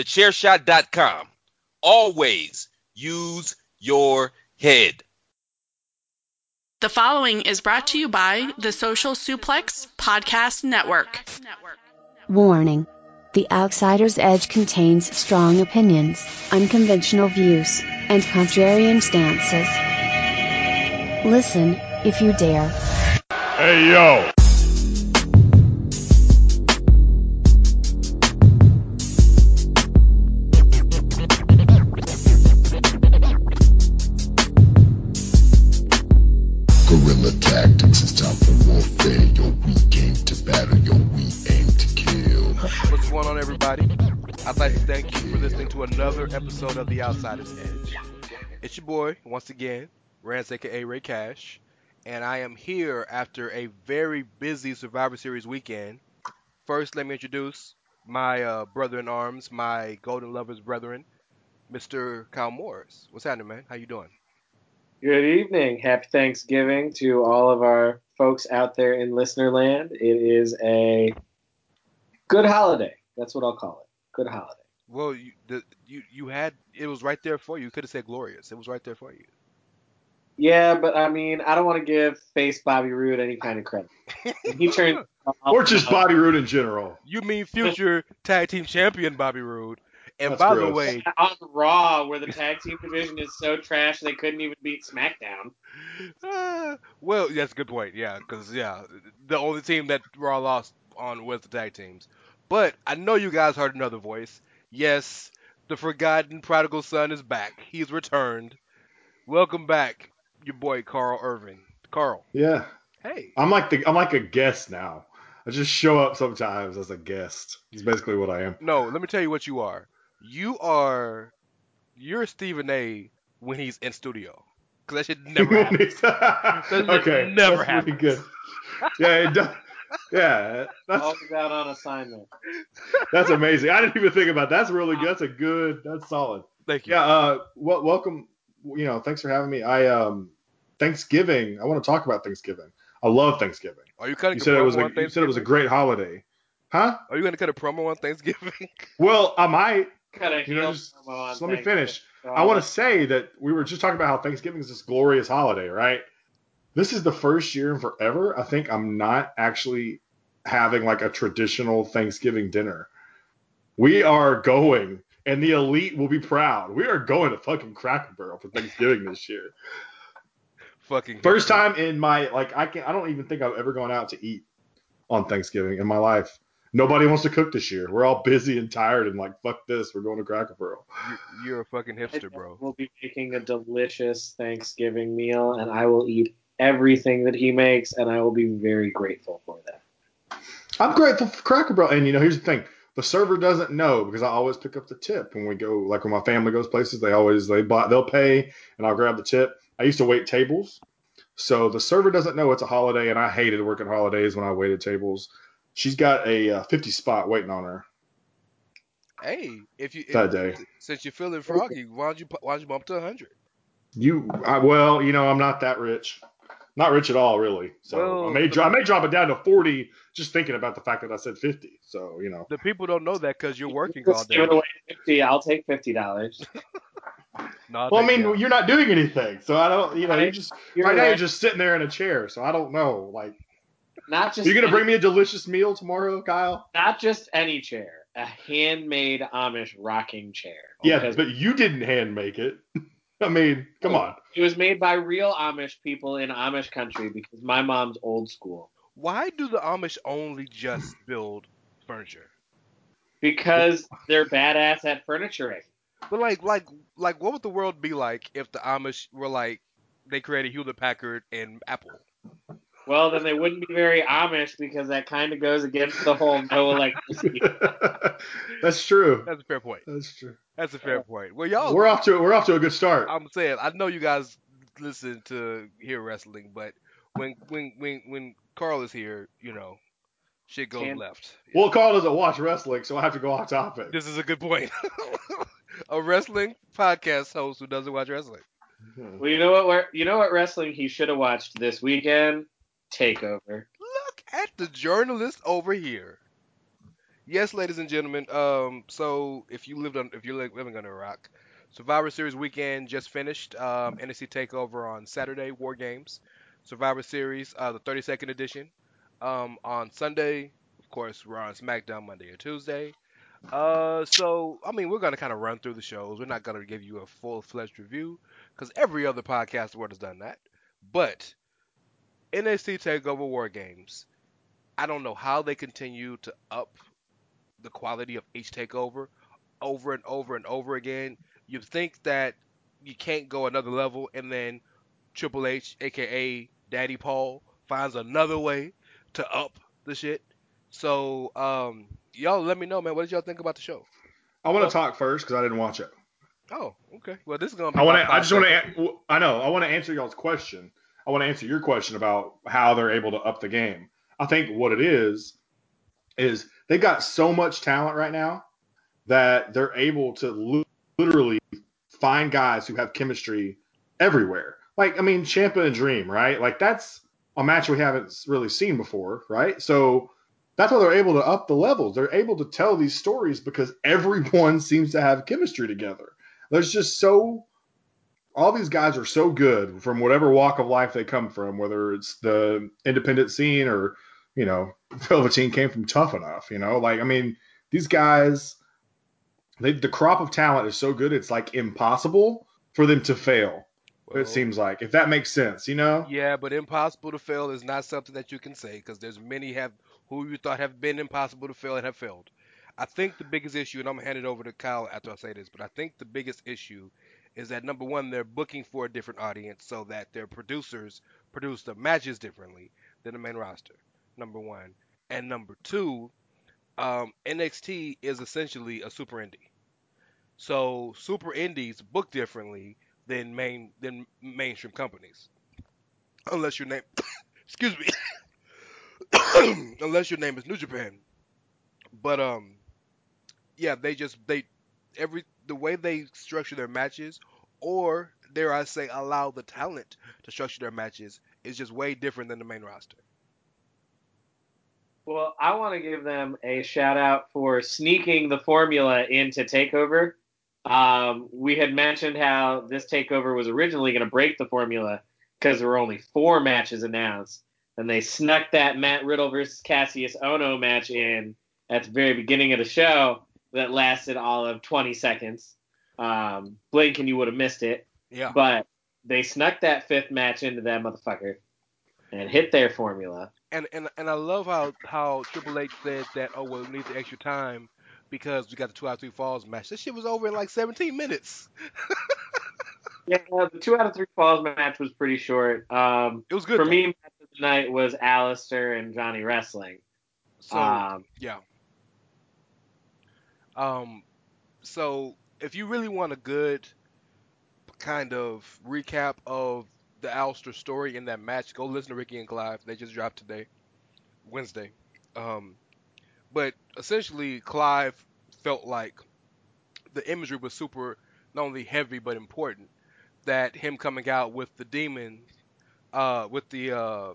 TheChairShot.com. Always use your head. The following is brought to you by the Social Suplex Podcast Network. Warning The Outsider's Edge contains strong opinions, unconventional views, and contrarian stances. Listen, if you dare. Hey yo! Episode of The Outsider's Edge. It's your boy, once again, Rance aka Rey Cash, and I am here after a very busy Survivor Series weekend. First, let me introduce my uh, brother in arms, my Golden Lovers brethren, Mr. Kyle Morris. What's happening, man? How you doing? Good evening. Happy Thanksgiving to all of our folks out there in listener land. It is a good holiday. That's what I'll call it. Good holiday. Well, you, the, you you had it was right there for you. You could have said glorious. It was right there for you. Yeah, but I mean, I don't want to give face Bobby Roode any kind of credit. He turned Or just Bobby Roode in general. You mean future tag team champion Bobby Roode? And That's by the way, on Raw, where the tag team division is so trash they couldn't even beat SmackDown. Uh, well, that's a good point. Yeah, because yeah, the only team that Raw lost on was the tag teams. But I know you guys heard another voice. Yes, the forgotten prodigal son is back. He's returned. Welcome back, your boy Karl Kervin. Karl, Yeah. hey. I'm like the I'm like a guest now. I just show up sometimes as a guest. It's basically what I am. No, let me tell you what you are. You are, you're Stephen A. when he's in studio. Because that should never happen. okay. never pretty good. Yeah, it does. Yeah, that's Always out on assignment. that's amazing. I didn't even think about that. That's really good. That's a good. That's solid. Thank you. Yeah. Uh, wel- welcome. You know, thanks for having me. I um, Thanksgiving. I want to talk about Thanksgiving. I love Thanksgiving. Are you cutting You a said it was a on you said it was a great holiday, huh? Are you going to cut a promo on Thanksgiving? Well, I might. Cut a You know, just- promo on just let me Thanksgiving. finish. I want to say that we were just talking about how Thanksgiving is this glorious holiday, right? This is the first year in forever. I think I'm not actually having like a traditional Thanksgiving dinner. We are going, and the elite will be proud. We are going to fucking Cracker Barrel for Thanksgiving this year. Fucking First time in my like I can I don't even think I've ever gone out to eat on Thanksgiving in my life. Nobody wants to cook this year. We're all busy and tired and like fuck this. We're going to Cracker Barrel. You- You're a fucking hipster, bro. We'll be making a delicious Thanksgiving meal, and I will eat everything that he makes, and I will be very grateful for that. I'm grateful for Cracker Barrel. And you know, here's the thing: the server doesn't know because I always pick up the tip when we go. Like when my family goes places, they always they buy they'll pay, and I'll grab the tip. I used to wait tables, so the server doesn't know it's a holiday, and I hated working holidays when I waited tables. She's got a uh, 50 spot waiting on her Hey, if you that if- day. since you're feeling froggy, why don't you pu- why don't you bump to 100? You, I, well, you know, I'm not that rich, not rich at all, really. So Well, I may dro- I may drop it down to 40 just thinking about the fact that I said 50. So you know, The people don't know that because you're working all day. away fifty. I'll take fifty dollars. No, I'll well, I take mean, you. you're not doing anything, so I don't, you know, you Right. just You're right now you're just sitting there in a chair, so I don't know. Like, Not are just you're gonna any- bring me a delicious meal tomorrow, Kyle? not just any chair, a handmade Amish rocking chair. Yeah, but you didn't hand make it. I mean, come on. it was made by real Amish people in Amish country because my mom's old school. Why do the Amish only just build furniture? Because they're badass at furnituring. But like, like, like, what would the world be like if the Amish were like they created Hewlett Packard and Apple? Well, then they wouldn't be very Amish because that kind of goes against the whole no electricity. That's true. That's a fair point. That's true. That's a fair point. Well, y'all, We're off to we're off to a good start. I'm saying, I know you guys listen to hear wrestling, but when when when when Karl is here, you know, shit goes Can- left. Well, Karl doesn't watch wrestling, so I have to go off topic. This is a good point. a wrestling podcast host who doesn't watch wrestling. Hmm. well, you know what? We're, you know what wrestling he should have watched this weekend? Takeover. Look at the journalist over here. Yes, ladies and gentlemen. Um, so if you lived on, if you're living under a rock, Survivor Series weekend just finished. Um, Takeover on Saturday, War Games. Survivor Series, uh, the 32nd edition. Um, on Sunday, of course, we're on SmackDown Monday and Tuesday. Uh, so I mean, we're gonna kind of run through the shows. We're not gonna give you a full-fledged review because every other podcast world has done that. But NXT Takeover War Games, I don't know how they continue to up the quality of each takeover over and over and over again. You think that you can't go another level, and then Triple H, aka Daddy Paul, finds another way to up the shit. So, um, y'all let me know, man. What did y'all think about the show? I want to talk first because I didn't watch it. Oh, okay. Well, this is gonna be. I want to. I just want to. I know. I want to answer y'all's question. I want to answer your question about how they're able to up the game. I think what it is is they've got so much talent right now that they're able to literally find guys who have chemistry everywhere. Like I mean, Ciampa and Dream, right? Like that's a match we haven't really seen before, right? So that's why they're able to up the levels. They're able to tell these stories because everyone seems to have chemistry together. There's just so all these guys are so good from whatever walk of life they come from, whether it's the independent scene or, you know, Velveteen came from tough enough, you know, like, I mean, these guys, they, the crop of talent is so good, it's like impossible for them to fail. Well, it seems like, if that makes sense, you know? Yeah, but impossible to fail is not something that you can say because there's many have who you thought have been impossible to fail and have failed. I think the biggest issue, and I'm gonna hand it over to Kyle after I say this, but I think the biggest issue is that number one, they're booking for a different audience so that their producers produce the matches differently than the main roster. Number one, and number two, um, NXT is essentially a super indie. So super indies book differently than main than mainstream companies unless your name excuse me unless your name is New Japan. But um yeah, they just they every the way they structure their matches or dare I say allow the talent to structure their matches is just way different than the main roster. Well, I want to give them a shout out for sneaking the formula into Takeover. Um, we had mentioned how this Takeover was originally going to break the formula because there were only four matches announced, and they snuck that Matt Riddle versus Kassius Ohno match in at the very beginning of the show that lasted all of 20 seconds. Um, blink and you would have missed it, Yeah. but they snuck that fifth match into that motherfucker and hit their formula. And and and I love how how Triple H said that oh well we need the extra time because we got the two out of three falls match. This shit was over in like 17 minutes. Yeah, the two out of three falls match was pretty short. Um, It was good for though. me, match of the night was Aleister and Johnny wrestling. So um, yeah. Um, so if you really want a good kind of recap of the Aleister story in that match, go listen to Ricky and Clive. They just dropped today, Wednesday. Um, but essentially, Clive felt like the imagery was super not only heavy but important. That him coming out with the demon, uh, with the uh,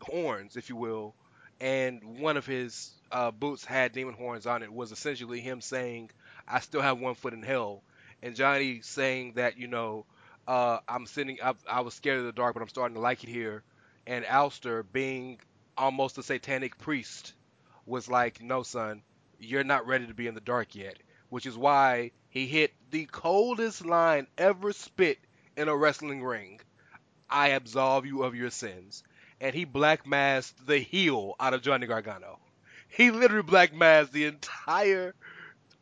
horns, if you will, and one of his uh, boots had demon horns on it was essentially him saying, "I still have one foot in hell," and Johnny saying that you know, uh, I'm sitting, I, I was scared of the dark, but I'm starting to like it here, and Aleister, being almost a satanic priest was like, "No, son, you're not ready to be in the dark yet," which is why he hit the coldest line ever spit in a wrestling ring. I absolve you of your sins and he black massed the heel out of Johnny Gargano. He literally black massed the entire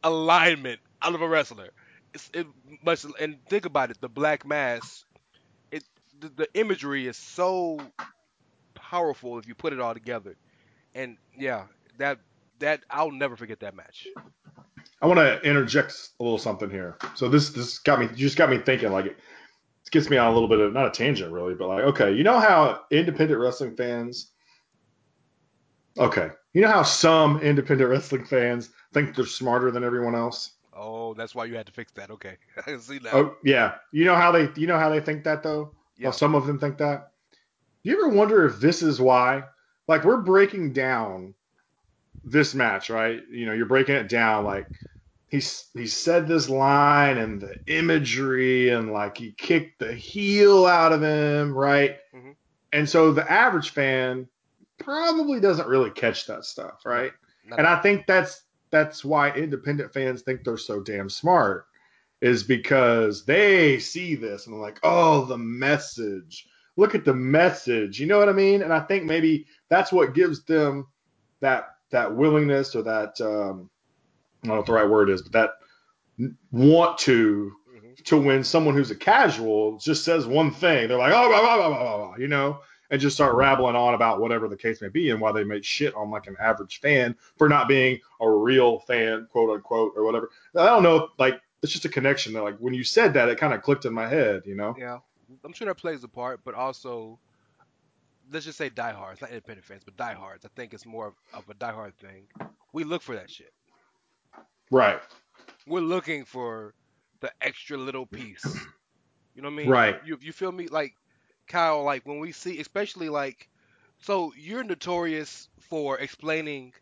alignment out of a wrestler. It's it much and think about it, the black mass it the, the imagery is so powerful if you put it all together. And yeah, that that I'll never forget that match. I want to interject a little something here. So this this got me just got me thinking like it gets me on a little bit of not a tangent really, but like okay, you know how independent wrestling fans Okay. You know how some independent wrestling fans think they're smarter than everyone else? Oh, that's why you had to fix that. Okay. I see that. Oh, yeah. You know how they you know how they think that though? yeah. How some of them think that? Do you ever wonder if this is why? Like we're breaking down this match, right? You know, you're breaking it down like he's he said this line and the imagery and like he kicked the heel out of him, right? Mhm. And so the average fan probably doesn't really catch that stuff, right? And I think that's that's why independent fans think they're so damn smart is because they see this and they're like, "Oh, the message. Look at the message." You know what I mean? And I think maybe that's what gives them that that willingness or that um I don't know what the right word is, but that want to Mhm. to when someone who's a casual just says one thing, they're like, "Oh, blah, blah, blah, blah, blah, blah," you know, and just start rabbling on about whatever the case may be and why they may shit on like an average fan for not being a real fan, quote unquote, or whatever. I don't know, like it's just a connection. That like when you said that, it kind of clicked in my head, you know. Yeah, I'm sure that plays a part, but also, let's just say diehards, not independent fans, but diehards. I think it's more of, of a diehard thing. We look for that shit. Right. We're looking for the extra little piece. You know what I mean? Right. You you feel me? Like Kyle, like when we see, especially like, so you're notorious for explaining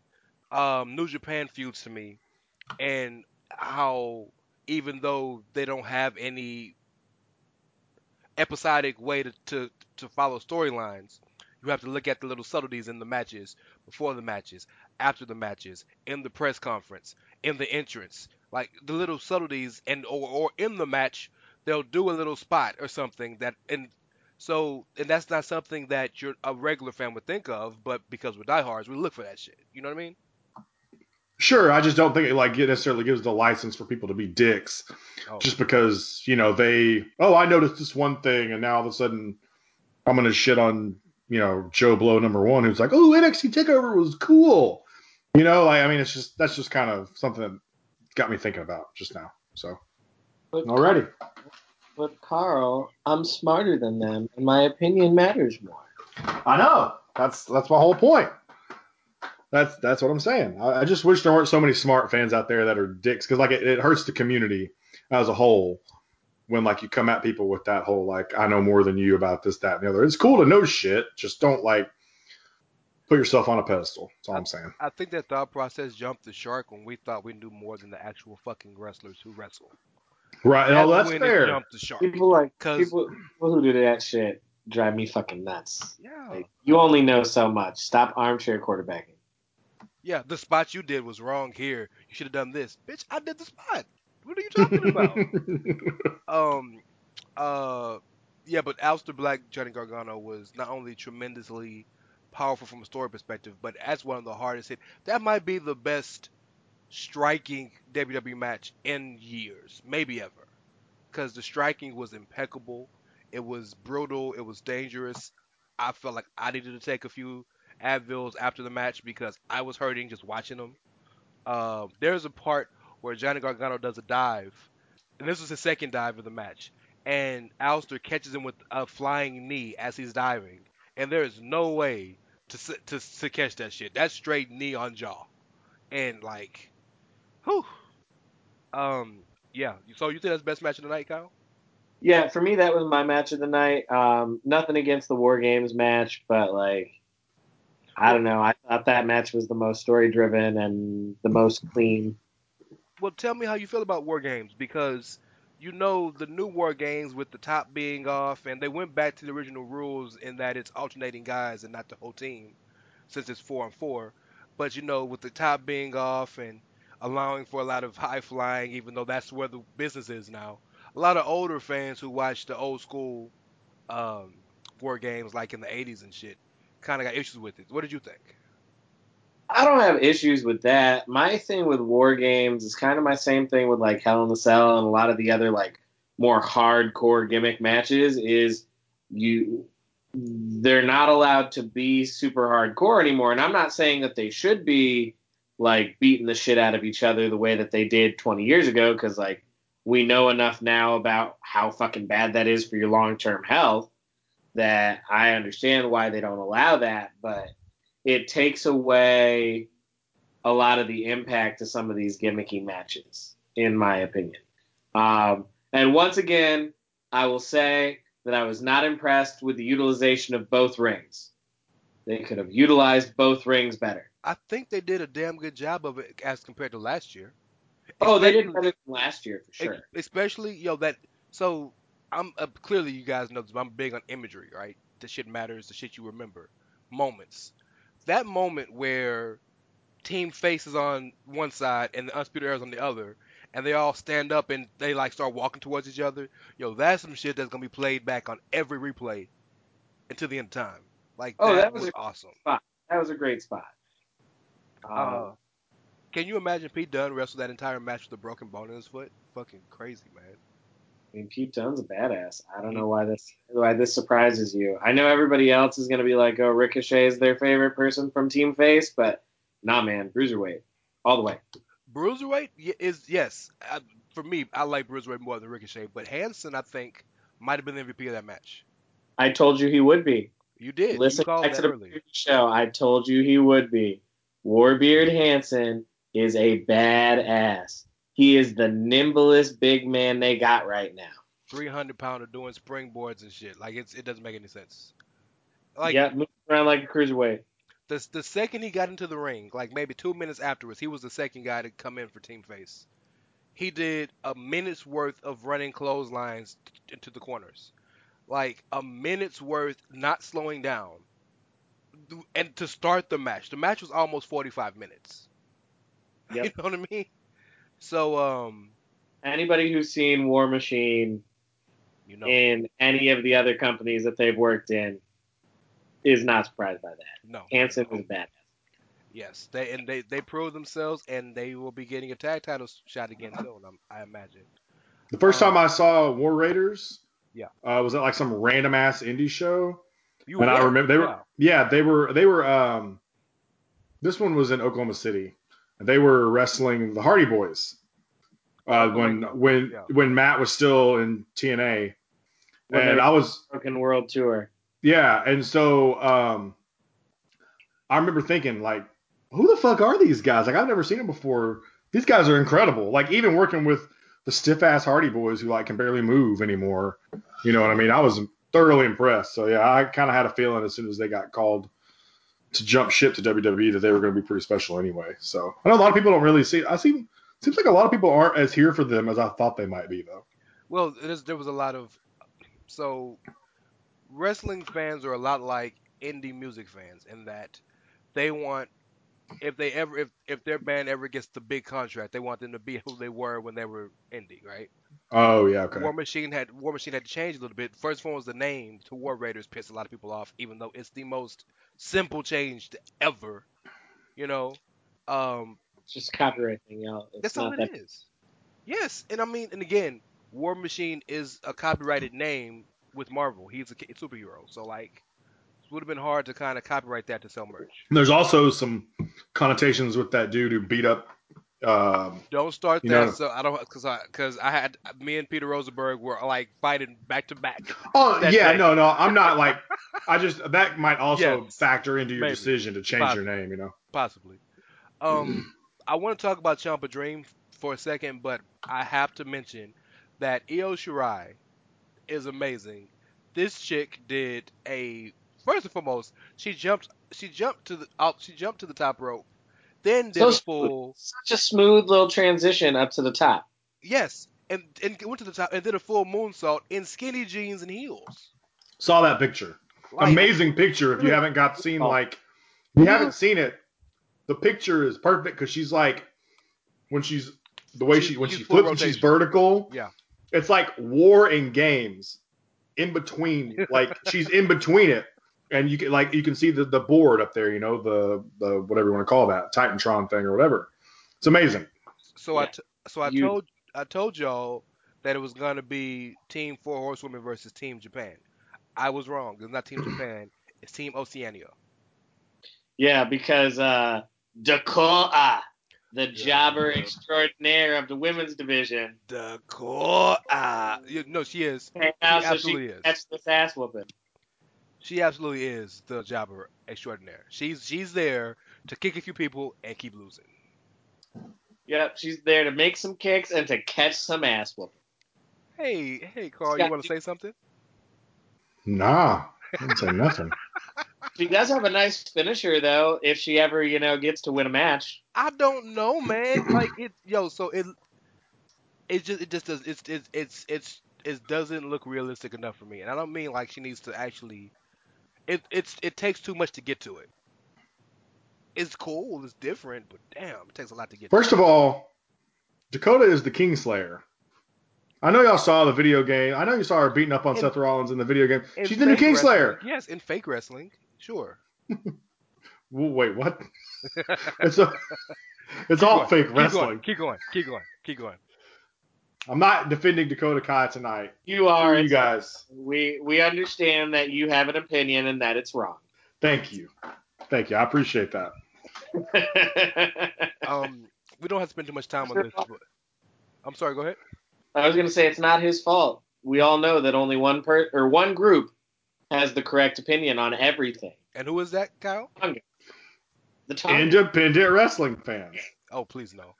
um, New Japan feuds to me, and how even though they don't have any episodic way to, to, to follow storylines. You have to look at the little subtleties in the matches, before the matches, after the matches, in the press conference, in the entrance, like the little subtleties, and or, or in the match, they'll do a little spot or something that, and so, and that's not something that you're a regular fan would think of, but because we're diehards, we look for that shit. You know what I mean? Sure. I just don't think it like it necessarily gives the license for people to be dicks. Oh. just because you know they oh I noticed this one thing and now all of a sudden I'm gonna shit on you know Joe Blow number one who's like oh NXT Takeover was cool you know like I mean it's just that's just kind of something that got me thinking about just now so But, alrighty but Karl, I'm smarter than them, and my opinion matters more. I know that's that's my whole point that's that's what I'm saying I, I just wish there weren't so many smart fans out there that are dicks because like it, it hurts the community as a whole when like you come at people with that whole like I know more than you about this, that, and the other. It's cool to know shit, just don't like put yourself on a pedestal. That's all I'm saying. I think that thought process jumped the shark when we thought we knew more than the actual fucking wrestlers who wrestle. Right? No, that's when fair. it jumped the shark. People like 'Cause- people, people who do that shit drive me fucking nuts. Yeah. Like, you only know so much. Stop armchair quarterbacking. Yeah, the spot you did was wrong here. You should have done this. Bitch, I did the spot. What are you talking about? um uh yeah, but Aleister Black Johnny Gargano was not only tremendously powerful from a story perspective, but as one of the hardest hit. That might be the best striking WWE match in years, maybe ever. Cuz the striking was impeccable. It was brutal, it was dangerous. I felt like I needed to take a few Advils after the match because I was hurting just watching them. Um, there's a part where Johnny Gargano does a dive, and this was his second dive of the match, and Aleister catches him with a flying knee as he's diving, and there is no way to to to catch that shit. That's straight knee on jaw, and like, whew. Um, yeah. So you think that's the best match of the night, Kyle? Yeah, for me that was my match of the night. Um, nothing against the War Games match, but like, I don't know. I thought that match was the most story driven and the most clean. Well, tell me how you feel about War Games because you know the new War Games with the top being off, and they went back to the original rules in that it's alternating guys and not the whole team, since it's four and four. But you know, with the top being off and allowing for a lot of high flying, even though that's where the business is now, a lot of older fans who watch the old school um, War Games, like in the '80s and shit, kind of got issues with it. What did you think? I don't have issues with that. My thing with War Games is kind of my same thing with like Hell in a Cell and a lot of the other like more hardcore gimmick matches is you they're not allowed to be super hardcore anymore. And I'm not saying that they should be like beating the shit out of each other the way that they did 20 years ago because like we know enough now about how fucking bad that is for your long-term health that I understand why they don't allow that, but it takes away a lot of the impact to some of these gimmicky matches, in my opinion. Um, and once again, I will say that I was not impressed with the utilization of both rings. They could have utilized both rings better. I think they did a damn good job of it as compared to last year. Oh, they did better than last year for sure. Especially, yo, that. So, I'm uh, clearly you guys know this, but I'm big on imagery, right? The shit matters, the shit you remember, moments. That moment where Team faces on one side and the Undisputed is on the other, and they all stand up and they like start walking towards each other. Yo, that's some shit that's gonna be played back on every replay until the end of time. Like Oh, that, that was, was awesome. That was a great spot. Um, Uh, can you imagine Pete Dunne wrestle that entire match with a broken bone in his foot? Fucking crazy, man. I mean, Pete Dunne's a badass. I don't know why this why this surprises you. I know everybody else is gonna be like, "Oh, Ricochet is their favorite person from Team Face," but nah, man, Bruiserweight, all the way. Bruiserweight is yes. I, for me, I like Bruiserweight more than Ricochet, but Hanson, I think, might have been the MVP of that match. I told you he would be. You did. Listen you called back that to the show. I told you he would be. Warbeard Hanson is a badass. He is the nimblest big man they got right now. 300 pounder doing springboards and shit. Like it's it doesn't make any sense. Like yeah, moving around like a cruiserweight. the the second he got into the ring, like maybe two minutes afterwards, he was the second guy to come in for Team Face. He did a minute's worth of running clotheslines t- into the corners, like a minute's worth, not slowing down, and to start the match. The match was almost 45 minutes. Yep. You know what I mean? So um, Anybody who's seen War Machine you know, in any of the other companies that they've worked in is not surprised by that. no. Hanson was badass. Yes, they and they they proved themselves, and they will be getting a tag title shot again soon. I'm, I imagine. The first Um, time I saw War Raiders, Yeah. uh, was at like some random ass indie show, You and I remember they were, yeah. yeah, they were, they were. Um, this one was in Oklahoma City, and they were wrestling the Hardy Boys. Uh, Oh, when when Yeah. when Matt was still in TNA, When and I was Broken World Tour. yeah, and so um, I remember thinking like, who the fuck are these guys? Like I've never seen them before. These guys are incredible. Like even working with the stiff ass Hardy Boys who like can barely move anymore. You know what I mean? I was thoroughly impressed. So yeah, I kind of had a feeling as soon as they got called to jump ship to WWE that they were going to be pretty special anyway. So I know a lot of people don't really see. I see. Seems like a lot of people aren't as here for them as I thought they might be though. Well, there was a lot of so wrestling fans are a lot like indie music fans in that they want if they ever if if their band ever gets the big contract, they want them to be who they were when they were indie, right? Oh yeah, okay. War Machine had War Machine had to change a little bit. First one was the name to War Raiders pissed a lot of people off, even though it's the most simple change to ever. You know, um, It's just copyright thing, y'all. It's that's all not it that. is. Yes, and I mean, and again, War Machine is a copyrighted name with Marvel. He's a superhero, so like, it would have been hard to kind of copyright that to sell merch. There's also some connotations with that dude who beat up. Um, Don't start that. know- so I don't, cause I, cause I had me and Peter Rosenberg were like fighting back to back. oh yeah, day. no, no, I'm not like. I just that might also Yes, factor into your maybe. decision to change your name. You know. Possibly. Um, I want to talk about Ciampa Dream for a second, but I have to mention that Io Shirai is amazing. This chick did a first and foremost, she jumped she jumped to the out she jumped to the top rope, then did So a full Such a smooth little transition up to the top. yes, and and went to the top and did a full moonsault in skinny jeans and heels. Saw that picture. Like, Amazing picture. If you mm-hmm. haven't got seen Oh. like, if you haven't seen it, the picture is perfect because she's like, when she's the way She's- she when she flips and she's vertical. Yeah. It's like war and games in between. Like she's in between it. And you can like you can see the, the board up there, you know, the the whatever you want to call that, Titantron thing or whatever. It's amazing. So I Yeah. t- so I You- told I told y'all that it was gonna be Team Four Horsewomen versus Team Japan. I was wrong. It's not Team Japan. It's Team Oceania. Yeah, because uh, Dakota, the jobber extraordinaire of the women's division, Dakota. You, no, she is. came out so she absolutely could is. catch this ass whooping. She absolutely is the jobber extraordinaire. She's she's there to kick a few people and keep losing. Yep, she's there to make some kicks and to catch some ass whooping. Hey, hey, Karl, you want to say something? Nah, I didn't say nothing. She does have a nice finisher though. If she ever, you know, gets to win a match. I don't know, man. Like it, yo. So it, it just, it just does. It's, it's, it's, it's, it doesn't look realistic enough for me. And I don't mean like she needs to actually. It, it's, it takes too much to get to it. It's cool. It's different, but damn, it takes a lot to get. First of all, Dakota is the Kingslayer. I know y'all saw the video game. I know you saw her beating up on In- Seth Rollins in the video game. She's the new Kingslayer. wrestling- Yes, in fake wrestling, sure. Wait, what? it's a, it's all fake Keep wrestling. going. Keep going. Keep going. Keep going. I'm not defending Dakota Kai tonight. You are. you guys. We we understand that you have an opinion and that it's wrong. Thank you. Thank you. I appreciate that. Um, we don't have to spend too much time on this. But... I'm sorry. Go ahead. I was gonna say it's not his fault. We all know that only one per or one group has the correct opinion on everything. And who is that, Kyle? The top. Independent wrestling fans. Oh, please no.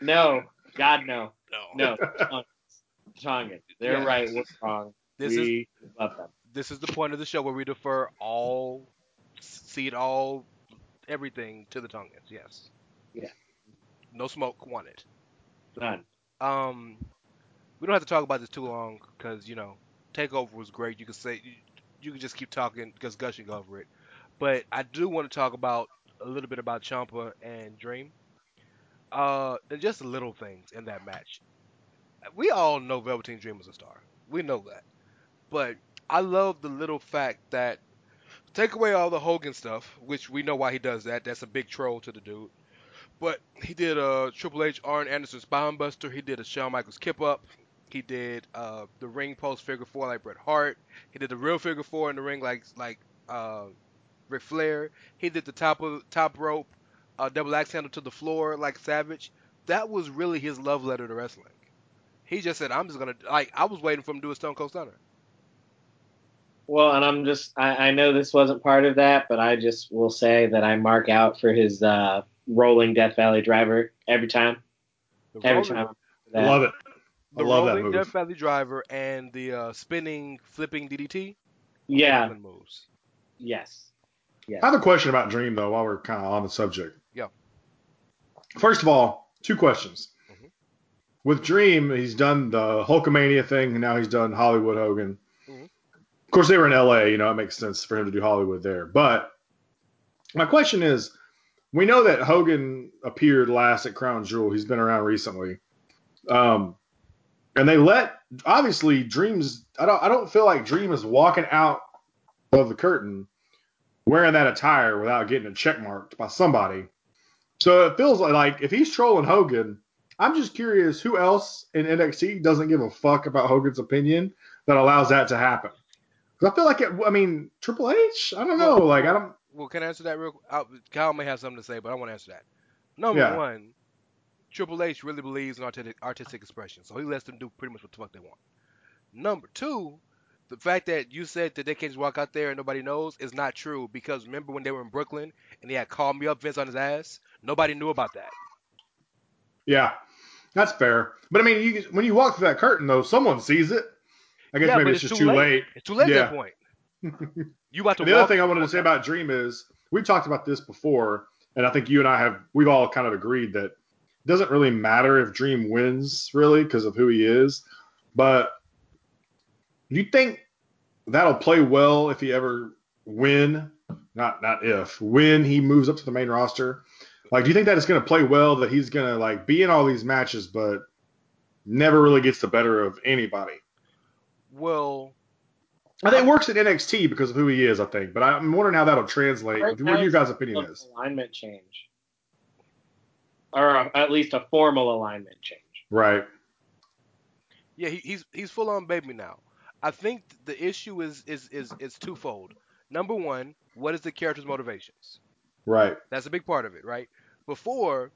no, God no, No. no. Tongan. They're Yeah. right. We're wrong. This is we love them. this is the point of the show where we defer all seed, all everything to the Tongans. Yes. Yeah. No smoke wanted. None. Um, we don't have to talk about this too long because you know, Takeover was great. You could say you, you could just keep talking, just gushing over it. But I do want to talk about a little bit about Ciampa and Dream. Uh, just little things in that match. We all know Velveteen Dream was a star. We know that. But I love the little fact that take away all the Hogan stuff, which we know why he does that. That's a big troll to the dude. But he did a Triple H Arn Anderson Spine Buster. He did a Shawn Michaels Kip Up. He did uh, the ring post figure four like Bret Hart. He did the real figure four in the ring like like uh, Ric Flair. He did the top of top rope uh, double axe handle to the floor like Savage. That was really his love letter to wrestling. He just said, "I'm just gonna like." I was waiting for him to do a Stone Cold Stunner. Well, and I'm just I, I know this wasn't part of that, but I just will say that I mark out for his uh, rolling Death Valley driver every time. The Every rolling- time. That. Love it. I The love rolling move. Death Valley Driver and the uh, spinning, flipping DDT. Yeah. Excellent moves. Yes. I have a question about Dream though, while we're kind of on the subject. First of all, two questions. Mhm. With Dream, he's done the Hulkamania thing, and now he's done Hollywood Hogan. Mhm. Of course, they were in LA. You know, it makes sense for him to do Hollywood there. But my question is, we know that Hogan appeared last at Crown Jewel. He's been around recently. Um, and they let obviously Dreams. I don't. I don't feel like Dream is walking out of the curtain wearing that attire without getting a check marked by somebody. So it feels like, like if he's trolling Hogan, I'm just curious who else in NXT doesn't give a fuck about Hogan's opinion that allows that to happen. Because I feel like it. I mean, Triple H. I don't know. Like I don't. Well, can I answer that real? Uh, Kyle may have something to say, but I want to answer that. Number Yeah. one, Triple H really believes in artistic, artistic expression, so he lets them do pretty much what the fuck they want. Number two, the fact that you said that they can't just walk out there and nobody knows is not true because remember when they were in Brooklyn and they had called me up Vince on his ass? Nobody knew about that. Yeah, that's fair. But I mean, you, when you walk through that curtain, though, someone sees it. I guess Yeah, maybe but it's just too late. It's too late Yeah. at that point. You about to the other thing I wanted to say about Dream is we've talked about this before, and I think you and I have we've all kind of agreed that it doesn't really matter if Dream wins really because of who he is. But do you think that'll play well if he ever win? Not not if when he moves up to the main roster. Like, do you think that it's going to play well that he's going to like be in all these matches, but never really gets the better of anybody? well, I think it works at NXT because of who he is. I think, but I'm wondering how that'll translate. Right what your guys' opinion is? Alignment change. Or uh, at least a formal alignment change. Right. Yeah, he, he's he's full on baby now. I think the issue is is is is twofold. Number one, what is the character's motivations? Right. That's a big part of it, right? Before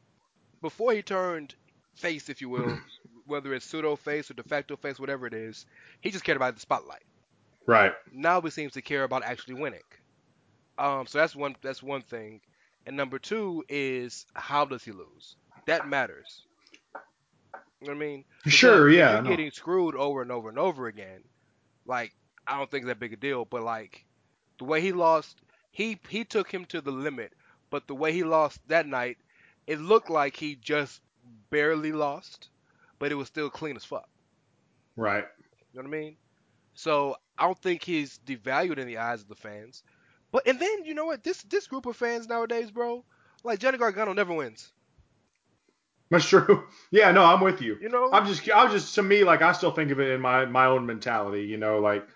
before he turned face, if you will, whether it's pseudo face or de facto face, whatever it is, he just cared about the spotlight. Right. Now he seems to care about actually winning. Um, so that's one that's one thing. And number two is how does he lose? That matters. You know what I mean? Sure. Because Yeah. You're no. getting screwed over and over and over again. Like, I don't think it's that big a deal, but like the way he lost he he took him to the limit, but the way he lost that night, it looked like he just barely lost, but it was still clean as fuck. Right. You know what I mean? So I don't think he's devalued in the eyes of the fans. But and then you know what? This this group of fans nowadays, bro, like Johnny Gargano never wins. That's true. Yeah, no, I'm with you. You know? I'm just, I'm just to me, like I still think of it in my my own mentality. You know, like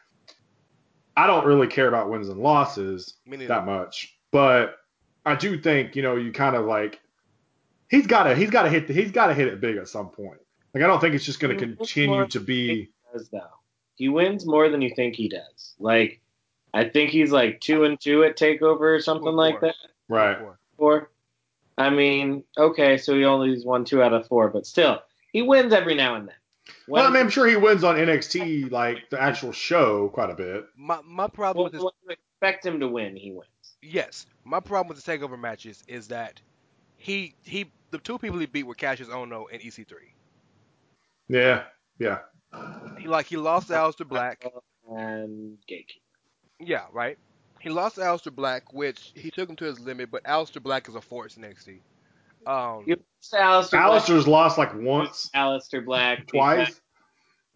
I don't really care about wins and losses that much, but I do think you know you kind of like he's got to he's got to hit the, he's got to hit it big at some point. Like I don't think it's just going to continue to be. does though. He wins more than you think he does. Like I think he's like two and two at Takeover or something Four, like four. that. Right. Four. I mean, okay, so he only won two out of four, but still, he wins every now and then. Well, I mean, I'm sure he wins on NXT, like the actual show, quite a bit. My my problem when with this when you expect him to win, he wins. Yes, my problem with the takeover matches is that he he the two people he beat were Kassius Ohno and EC3. Yeah, yeah, He like he lost to Aleister Black. and Gatekeeper. Yeah, right. He lost to Aleister Black, which he took him to his limit, but Aleister Black is a force in NXT. Um, You Aleister Black, lost like once, Aleister Black twice.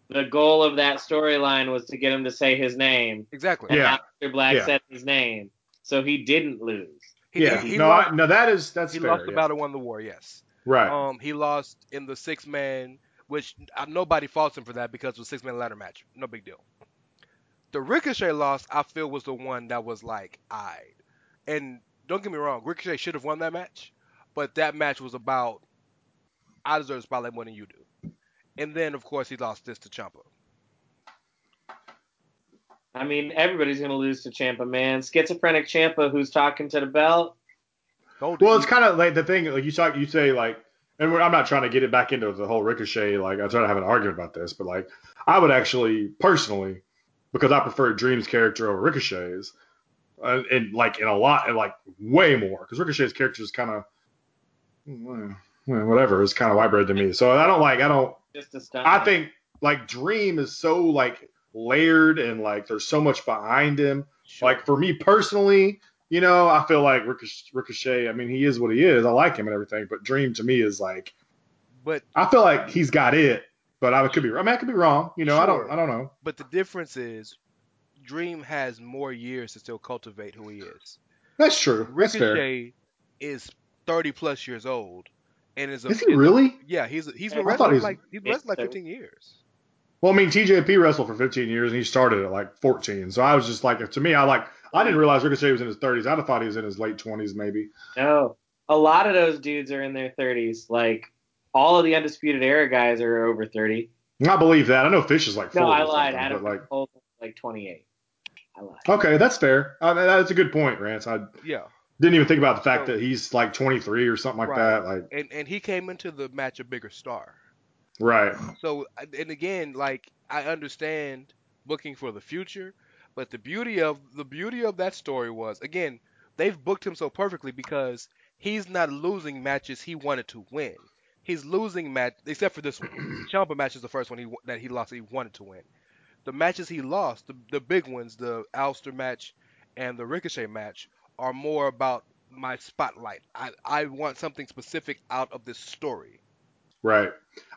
The goal of that storyline was to get him to say his name, exactly. and Yeah. Aleister Black Yeah. said his name, so he didn't lose. He, yeah, he, he no, lost, I, no, that is that's he fair. lost the yeah. battle, won the war. Yes. Right. Um, he lost in the six man, which uh, nobody faults him for that because it was a six man ladder match. No big deal. The Ricochet loss, I feel, was the one that was like, I. And don't get me wrong, Ricochet should have won that match, but that match was about, I deserve the spotlight more than you do. And then, of course, he lost this to Ciampa. I mean, everybody's gonna lose to Ciampa, man. Schizophrenic Ciampa, who's talking to the belt. Gold Well, it's kind of like the thing, like you talk, you say like, and we're, I'm not trying to get it back into the whole Ricochet. Like I'm trying to have an argument about this, but like I would actually personally, because I prefer Dream's character over Ricochet's, uh, and like in a lot, and like way more, because Ricochet's character is kind of, whatever, it's kind of vibrated to me. So I don't like, I don't, Just a stunt. I think like Dream is so like layered and like there's so much behind him. Sure. Like for me personally, you know, I feel like Ricochet, Ricochet. I mean, he is what he is. I like him and everything, but Dream to me is like but I feel like he's got it, but I could be. I mean, I could be wrong. You know, I don't. I don't know. but the difference is, Dream has more years to still cultivate who he is. That's true. That's fair. Ricochet is 30 plus years old, and is a Is he is a- really? Yeah, he's he's been wrestling he like he's been wrestling like 15 years. Well, I mean, TJP wrestled for 15 years and he started at like 14. So I was just like, to me, I like. I didn't realize Ricochet was in his 30s. I'd have thought he was in his late 20s, maybe. No, a lot of those dudes are in their 30s. Like all of the undisputed era guys are over 30. I believe that. I know Fish is like 40. No, I lied. Adam but like, Cole like 28. I lied. okay, that's fair. I mean, that's a good point, Rance. I Yeah, didn't even think about the fact So- that he's like 23 or something like Right. that. Like, and and he came into the match a bigger star. Right. So and again, like I understand looking for the future, but the beauty of the beauty of that story was again they've booked him so perfectly because he's not losing matches he wanted to win. He's losing match except for this one. Ciampa match is the first one he that he lost that he wanted to win. The matches he lost, the, the big ones, the Aleister match and the Ricochet match, are more about my spotlight. I, I want something specific out of this story. Right.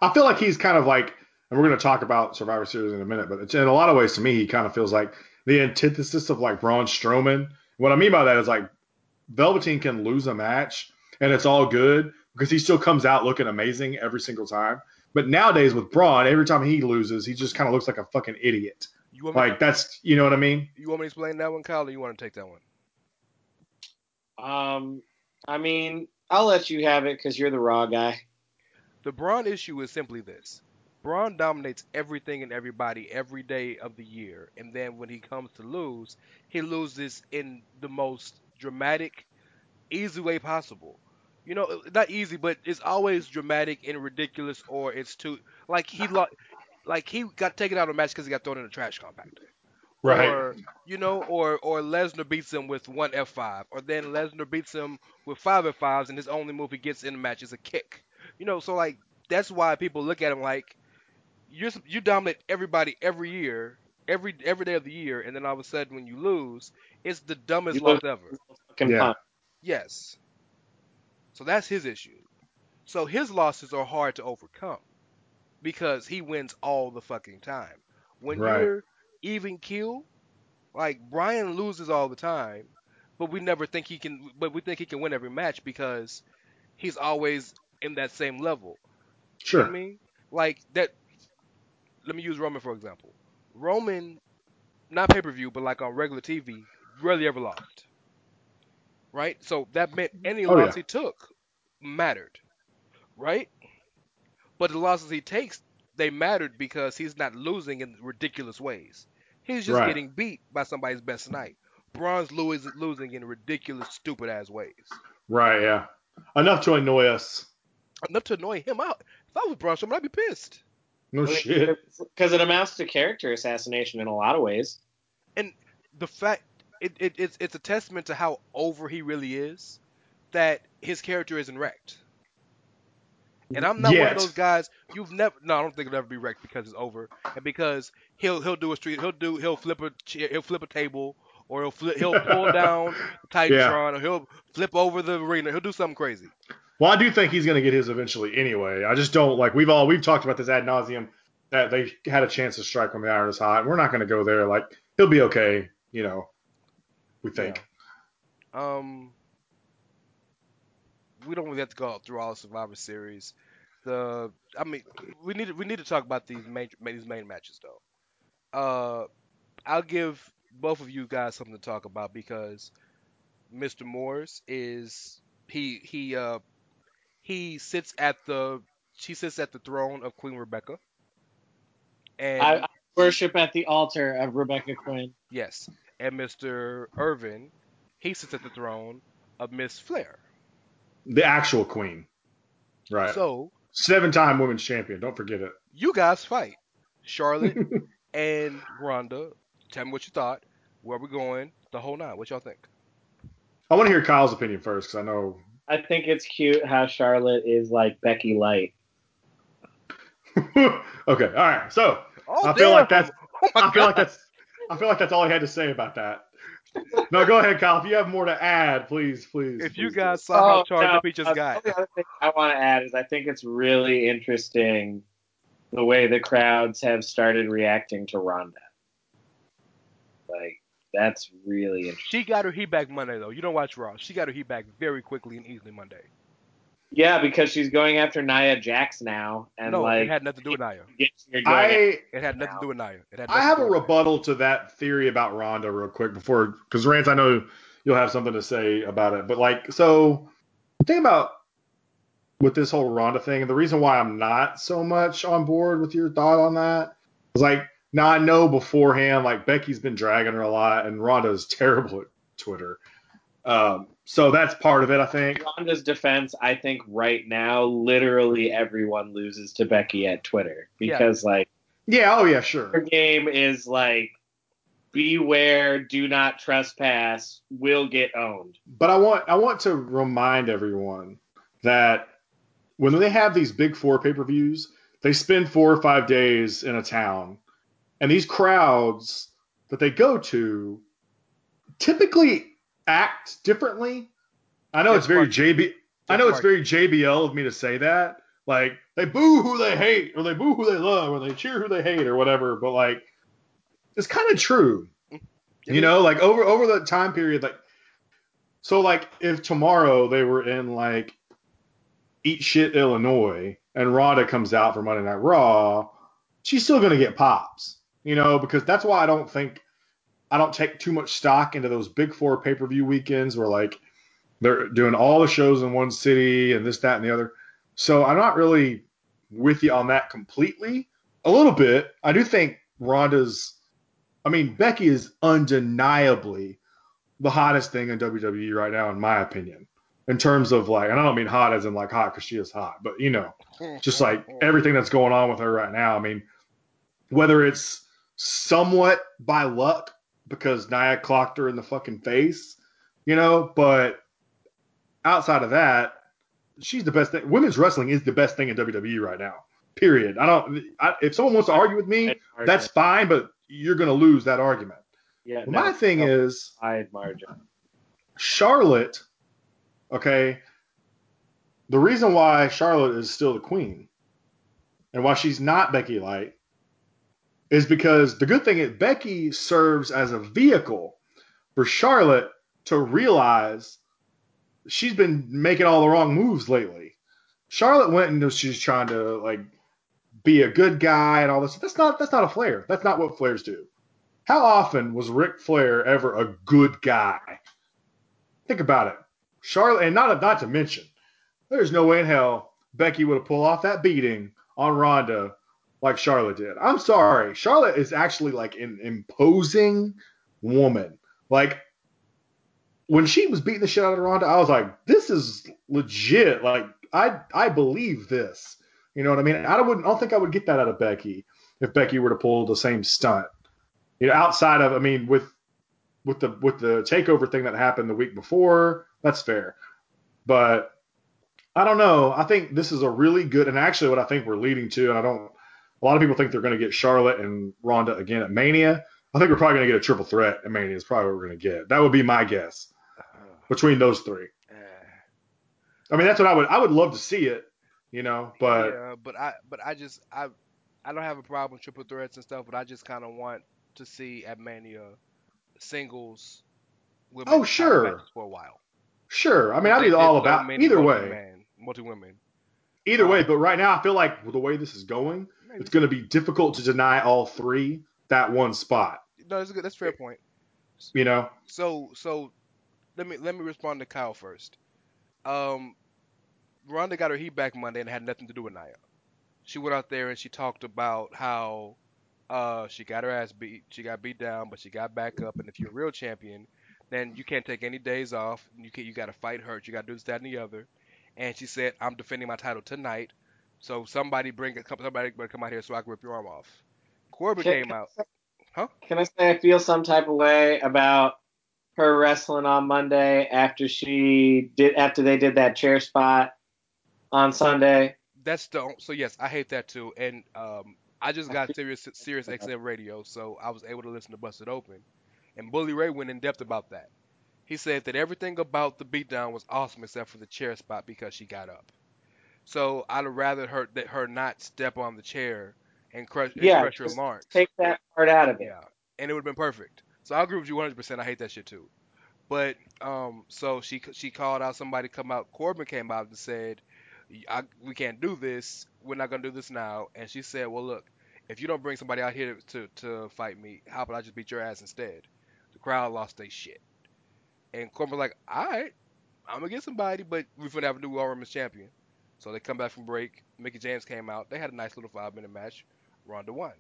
I feel like he's kind of like, and we're going to talk about Survivor Series in a minute, but it's, in a lot of ways, to me, he kind of feels like the antithesis of like Braun Strowman. What I mean by that is like Velveteen can lose a match and it's all good because he still comes out looking amazing every single time. But nowadays with Braun, every time he loses, he just kind of looks like a fucking idiot. You want me, Like that's, you know what I mean? you want me to explain that one, Kyle, or you want to take that one? Um, I mean, I'll let you have it because you're the raw guy. The Braun issue is simply this. Braun dominates everything and everybody every day of the year, and then when he comes to lose, he loses in the most dramatic, easy way possible. You know, not easy, but it's always dramatic and ridiculous, or it's too like he lo- like he got taken out of a match because he got thrown in a trash compactor. Right? Or you know, or or Lesnar beats him with one F5, or then Lesnar beats him with five F5s, and his only move he gets in the match is a kick. You know, so like that's why people look at him like you you dominate everybody every year, every every day of the year, and then all of a sudden when you lose, it's the dumbest You loss ever. Yeah. punk. Yes. So that's his issue. So his losses are hard to overcome because he wins all the fucking time. When Right. you're even kill, like Brian loses all the time, but we never think he can. But we think he can win every match because he's always in that same level. You know Sure. I mean? Like that. Let me use Roman for example. Roman, not pay per view, but like on regular TV, rarely ever lost. Right? So that meant any Oh, loss yeah. he took mattered. Right? But the losses he takes, they mattered because he's not losing in ridiculous ways. He's just Right. getting beat by somebody's best night. Braun's Louis is losing in ridiculous, stupid ass ways. Right. Yeah. Enough to annoy us. Enough to annoy him out. If I was Braun Strowman, I'd be pissed. No shit. Because it amounts to character assassination in a lot of ways. And the fact it, it it's it's a testament to how over he really is that his character isn't wrecked. And I'm not one of those guys. You've never. No, I don't think it'll ever be wrecked because it's over, and because he'll he'll do a street. He'll do he'll flip a he'll flip a table, or he'll flip, he'll pull down Titantron, or he'll flip over the arena. He'll do something crazy. Well, I do think he's going to get his eventually anyway. I just don't like we've all we've talked about this ad nauseum that they had a chance to strike when the iron is hot. We're not going to go there. Like he'll be okay, you know. We think. Um, we don't really have to go through all the Survivor Series. The I mean, we need to, we need to talk about these main these main matches though. Uh, I'll give both of you guys something to talk about because Mr. Morris is he he uh he sits at the she sits at the throne of Queen Rebecca. And I, I worship at the altar of Rebecca Quin. yes, and Mr. Kervin, he sits at the throne of Miss Flair. The actual queen. Right. So Seven time women's champion. Don't forget it. you guys fight. Charlotte and Ronda. Tell me what you thought. Where we going? The whole nine. What y'all think? I want to hear Kyle's opinion first because I know. I think it's cute how Charlotte is like Becky Light. okay. All right. So Oh, I feel like that's. Oh I feel like that's. I feel like that's all I had to say about that. No, go ahead, Kyle. If you have more to add, please, please. If you please. guys saw how charged no, up he just uh, got. The other thing I want to add is I think it's really interesting the way the crowds have started reacting to Ronda. Like that's really interesting. She got her heat back Monday though. You don't watch Raw. She got her heat back very quickly and easily Monday. Yeah, because she's going after Nia Jax now, and no, like it had nothing to do with Nia. you're I It had nothing to do with Nia. It had I have a do rebuttal to that theory about Ronda real quick before, because Rance, I know you'll have something to say about it. But like, so the thing about with this whole Ronda thing, and the reason why I'm not so much on board with your thought on that is like, now I know beforehand, like Becky's been dragging her a lot, and Ronda's terrible at Twitter. Um, so that's part of it, I think. Ronda's defense, I think right now, literally everyone loses to Becky at Twitter because like Yeah, oh yeah, sure. her game is like beware, do not trespass, will get owned. But I want I want to remind everyone that when they have these big four pay per views, they spend four or five days in a town, and these crowds that they go to typically act differently. I know They're it's very. JB. I know it's very JBL of me to say that. Like they boo who they hate, or they boo who they love, or they cheer who they hate, or whatever. But like, it's kind of true. You know, like over over the time period, like so like if tomorrow they were in like eat shit Illinois and Ronda comes out for Monday Night Raw, she's still gonna get pops. You know, because that's why I don't think I don't take too much stock into those big four pay per view weekends where like they're doing all the shows in one city and this, that, and the other. So I'm not really with you on that completely. A little bit. I do think Ronda's I mean, Becky is undeniably the hottest thing in WWE right now, in my opinion. In terms of like, and I don't mean hot as in like hot because she is hot, but you know, just like everything that's going on with her right now. I mean, whether it's somewhat by luck because Nia clocked her in the fucking face, you know, but outside of that, she's the best thing. Women's wrestling is the best thing in WWE right now. Period. I don't. I, if someone wants to argue with me, that's fine, but you're going to lose that argument. Yeah. No, my thing no, is wide margin. Charlotte, okay, the reason why Charlotte is still the queen and why she's not Becky Light is because the good thing is Becky serves as a vehicle for Charlotte to realize she's been making all the wrong moves lately. Charlotte went and she's trying to like be a good guy and all this. That's not that's not a Flair. That's not what Flairs do. How often was Ric Flair ever a good guy? Think about it. Charlotte, and not not to mention, there's no way in hell Becky would have pulled off that beating on Ronda like Charlotte did. I'm sorry, Charlotte is actually like an imposing woman. Like when she was beating the shit out of Ronda, I was like, this is legit. Like I I believe this. You know what I mean? I wouldn't. I don't think I would get that out of Becky if Becky were to pull the same stunt. You know, outside of I mean, with with the with the takeover thing that happened the week before, that's fair. But I don't know. I think this is a really good, and actually, what I think we're leading to, and I don't. A lot of people think they're going to get Charlotte and Ronda again at Mania. I think we're probably going to get a triple threat at Mania. Is probably what we're going to get. That would be my guess between those three. I mean, that's what I would. I would love to see it, you know. But yeah, but I but I just I I don't have a problem with triple threats and stuff, but I just kind of want to see at Mania singles. women Oh, sure. for a while. sure, I mean, I'd be all about either way. multi-man- multi-women. Either Uh, way, but right now I feel like the way this is going. It's going to be difficult to deny all three that one spot. No, that's a good. That's a fair point. You know, So so let me let me respond to Kyle first. Um, Ronda got her heat back Monday and had nothing to do with Nia. She went out there and she talked about how uh she got her ass beat, she got beat down, but she got back up. And if you're a real champion, then you can't take any days off. You can you got to fight hurt. You got to do this, that, and the other. And she said, "I'm defending my title tonight, so somebody bring it. Somebody better come out here so I can rip your arm off." Corbin Can- came out. Huh? Can I say I feel some type of way about her wrestling on Monday after she did after they did that chair spot on Sunday? That's the so yes, I hate that too. And um, I just got serious Sirius XM radio, so I was able to listen to Busted Open. And Bully Ray went in depth about that. He said that everything about the beatdown was awesome except for the chair spot because she got up. So I'd have rather her that her not step on the chair and crush, and Yeah, crush her larynx. Take that part out of it. Yeah, and it would have been perfect. So I agree with you 100%. I hate that shit too. But um, so she she called out somebody to come out. Corbin came out and said, I, "We can't do this. We're not gonna do this now." And she said, "Well, look, if you don't bring somebody out here to to fight me, how about I just beat your ass instead?" The crowd lost their shit. And Corbin was like, "All right, I'm gonna get somebody, but we're gonna have a new Raw Women's champion." So they come back from break. Mickie James came out. They had a nice little five minute match. Ronda won.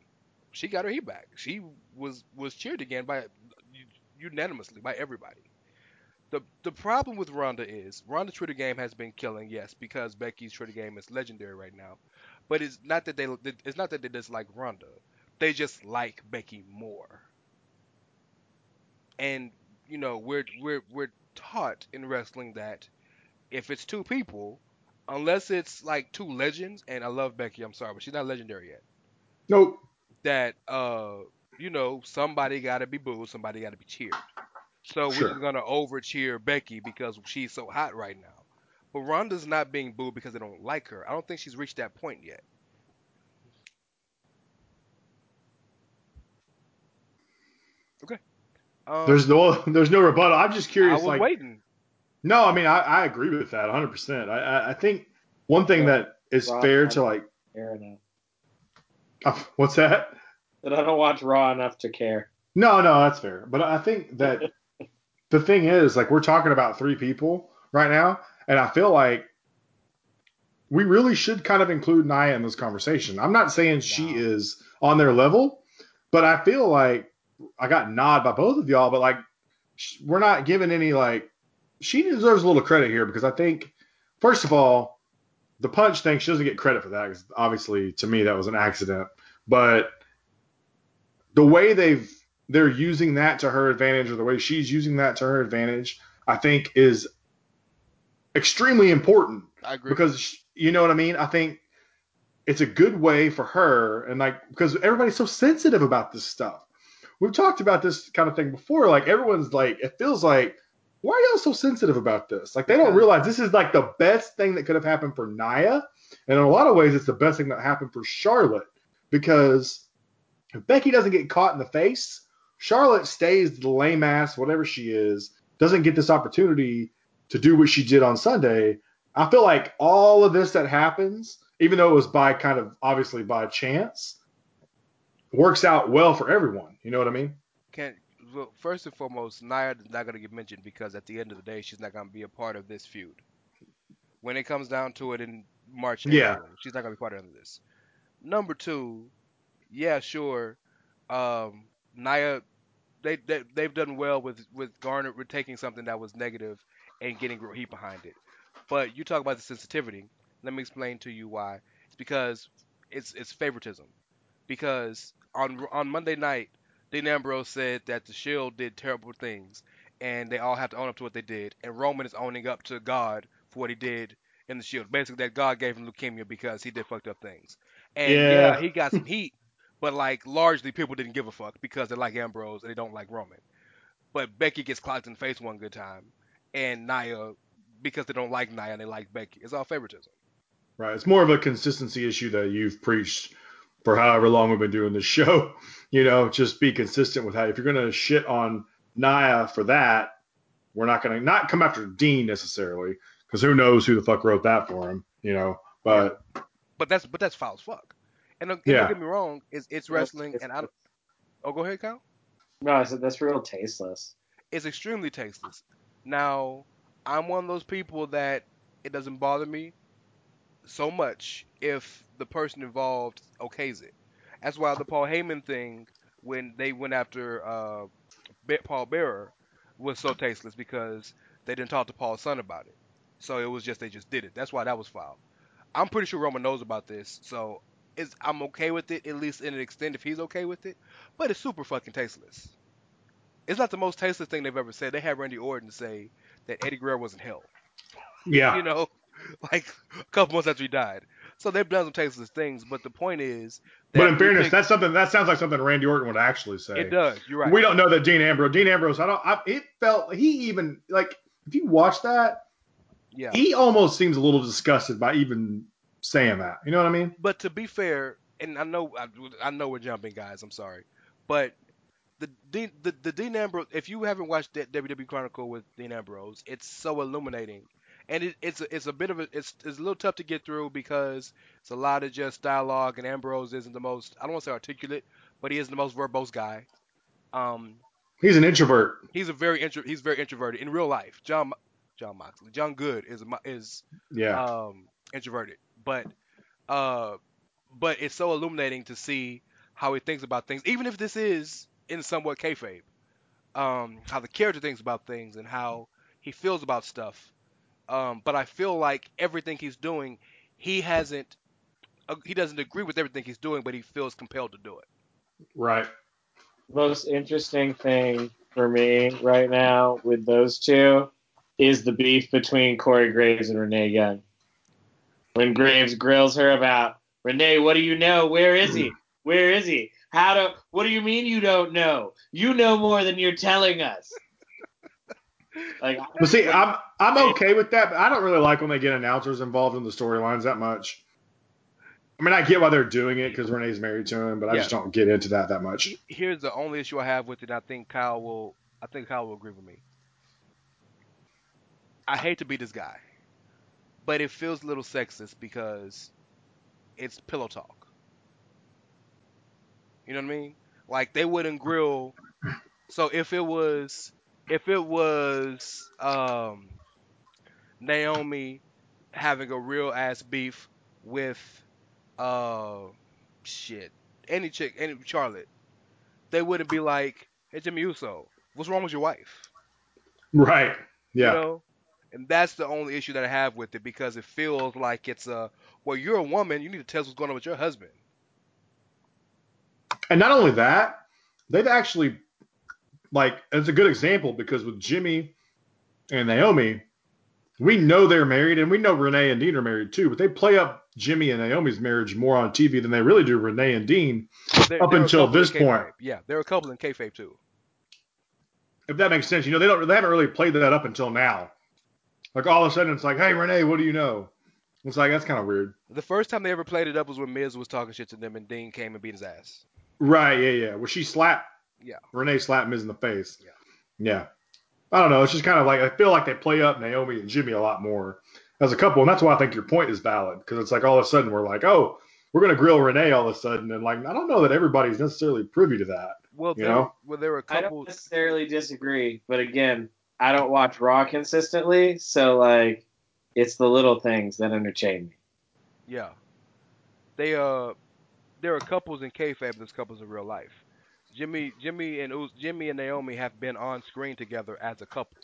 She got her heat back. She was was cheered again by unanimously by everybody. The the problem with Ronda is Ronda's Twitter game has been killing, yes, because Becky's Twitter game is legendary right now. But it's not that they it's not that they dislike Ronda. They just like Becky more. And you know, we're we're we're taught in wrestling that if it's two people, unless it's like two legends, and I love Becky, I'm sorry, but she's not legendary yet. nope. That uh, you know, somebody got to be booed, somebody got to be cheered. So Sure. we're just gonna over cheer Becky because she's so hot right now. But Ronda's not being booed because they don't like her. I don't think she's reached that point yet. Okay. Um, There's no there's no rebuttal. I'm just curious. I was like, waiting. No, I mean, I, I agree with that 100. percent I, I I think one thing Yeah. that is fair I- to like, Fair enough. uh, what's that? That I don't watch Raw enough to care. No, no, that's fair. But I think that the thing is, like, we're talking about three people right now, and I feel like we really should kind of include Nia in this conversation. I'm not saying she No. is on their level, but I feel like I got nod by both of y'all, but like, we're not giving any like. She deserves a little credit here because I think, first of all, the punch thing she doesn't get credit for that because obviously to me that was an accident, but the way they've they're using that to her advantage or the way she's using that to her advantage, I think is extremely important I agree. because sh- you know what I mean. I think it's a good way for her and like because everybody's so sensitive about this stuff. we've talked about this kind of thing before. Like everyone's like, it feels like, why are y'all so sensitive about this? Like they don't realize this is like the best thing that could have happened for Nia, and in a lot of ways, it's the best thing that happened for Charlotte because if Becky doesn't get caught in the face, Charlotte stays the lame ass, whatever she is, doesn't get this opportunity to do what she did on Sunday. I feel like all of this that happens, even though it was by kind of obviously by chance, works out well for everyone. You know what I mean? Can well, first and foremost, Nia is not going to get mentioned because at the end of the day, she's not going to be a part of this feud. When it comes down to it in March, Yeah. April, she's not going to be part of this. Number two, yeah, sure, um, Nia, they, they they've done well with with Garner with taking something that was negative and getting real heat behind it. But you talk about the sensitivity. Let me explain to you why. It's because it's it's favoritism. Because on on Monday night, Dean Ambrose said that the Shield did terrible things, and they all have to own up to what they did. And Roman is owning up to God for what he did in the Shield. Basically, that God gave him leukemia because he did fucked up things. And yeah, Yeah. he got some heat, but like largely people didn't give a fuck because they like Ambrose and they don't like Roman. But Becky gets clocked in the face one good time, and Nia because they don't like Nia and they like Becky. It's all favoritism. Right. It's more of a consistency issue that you've preached for however long we've been doing this show. You know, just be consistent with how if you're gonna shit on Nia for that, we're not gonna not come after Dean necessarily, because who knows who the fuck wrote that for him, you know. But But that's but that's foul as fuck. And don't, and Yeah. don't get me wrong, it's it's wrestling, and I don't. Oh, go ahead, Kyle. No, I said that's real tasteless. It's extremely tasteless. Now, I'm one of those people that it doesn't bother me so much if the person involved okays it. That's why the Paul Heyman thing, when they went after uh, Paul Bearer, was so tasteless because they didn't talk to Paul's son about it. So it was just they just did it. That's why that was filed. I'm pretty sure Roman knows about this, so it's, I'm okay with it at least in an extent if he's okay with it. But it's super fucking tasteless. It's not the most tasteless thing they've ever said. They had Randy Orton say that Eddie Guerrero was in hell. yeah, You know, like a couple months after he died. So they've done some tasteless things, but the point is. but in fairness, think- that's something that sounds like something Randy Orton would actually say. it does. You're right. We don't know that Dean Ambrose. Dean Ambrose. I don't. I, it felt he even like if you watch that, yeah. he almost seems a little disgusted by even saying that. You know what I mean? But to be fair, and I know I, I know we're jumping, guys. I'm sorry, but the Dean the, the Dean Ambrose. If you haven't watched that WWE Chronicle with Dean Ambrose, it's so illuminating, and it, it's a, it's a bit of a it's it's a little tough to get through because it's a lot of just dialogue, and Ambrose isn't the most I don't want to say articulate, but he isn't the most verbose guy. Um, He's an introvert. he's a very intro, he's very introverted in real life. John Jon Moxley, Jon Good is is Yeah. um, introverted, but uh, but it's so illuminating to see how he thinks about things, even if this is in somewhat kayfabe. Um, how the character thinks about things and how he feels about stuff. Um, but I feel like everything he's doing, he hasn't, uh, he doesn't agree with everything he's doing, but he feels compelled to do it. right. Most interesting thing for me right now with those two is the beef between Corey Graves and Renee Young. When Graves grills her about Renee, what do you know? Where is he? Where is he? How do? What do you mean you don't know? You know more than you're telling us. Like, But see, I'm I'm okay with that, but I don't really like when they get announcers involved in the storylines that much. I mean, I get why they're doing it because Renee's married to him, but I just don't get into that that much. Here's the only issue I have with it. I think Kyle will, I think Kyle will agree with me. I hate to be this guy, but it feels a little sexist because it's pillow talk. You know what I mean? Like they wouldn't grill. So if it was, if it was um, Naomi having a real ass beef with, uh, shit, any chick, any Charlotte, they wouldn't be like, "Hey Jimmy Uso, what's wrong with your wife?" Right. Yeah. You know? And that's the only issue that I have with it because it feels like it's a well, you're a woman, you need to tell us what's going on with your husband. And not only that, they've actually like it's a good example because with Jimmy and Naomi, we know they're married and we know Renee and Dean are married too, but they play up Jimmy and Naomi's marriage more on TV than they really do Renee and Dean. Up until this point. Yeah, they're a couple in kayfabe too. If that makes sense, you know they don't they haven't really played that up until now. Like all of a sudden it's like, hey Renee, what do you know? It's like that's kind of weird. The first time they ever played it up was when Miz was talking shit to them and Dean came and beat his ass. Right? Yeah, yeah. Well, she slapped. Yeah. Renee slapped Miz in the face. Yeah. Yeah. I don't know. It's just kind of like I feel like they play up Naomi and Jimmy a lot more as a couple, and that's why I think your point is valid because it's like all of a sudden we're like, oh, we're gonna grill Renee all of a sudden, and like I don't know that everybody's necessarily privy to that. Well, You there, know? well, there were a I couple. don't necessarily disagree, but again, I don't watch Raw consistently, so like, it's the little things that entertain me. Yeah. They uh, there are couples in kayfabe. There's couples in real life. Jimmy, Jimmy and Us- Jimmy and Naomi have been on screen together as a couple.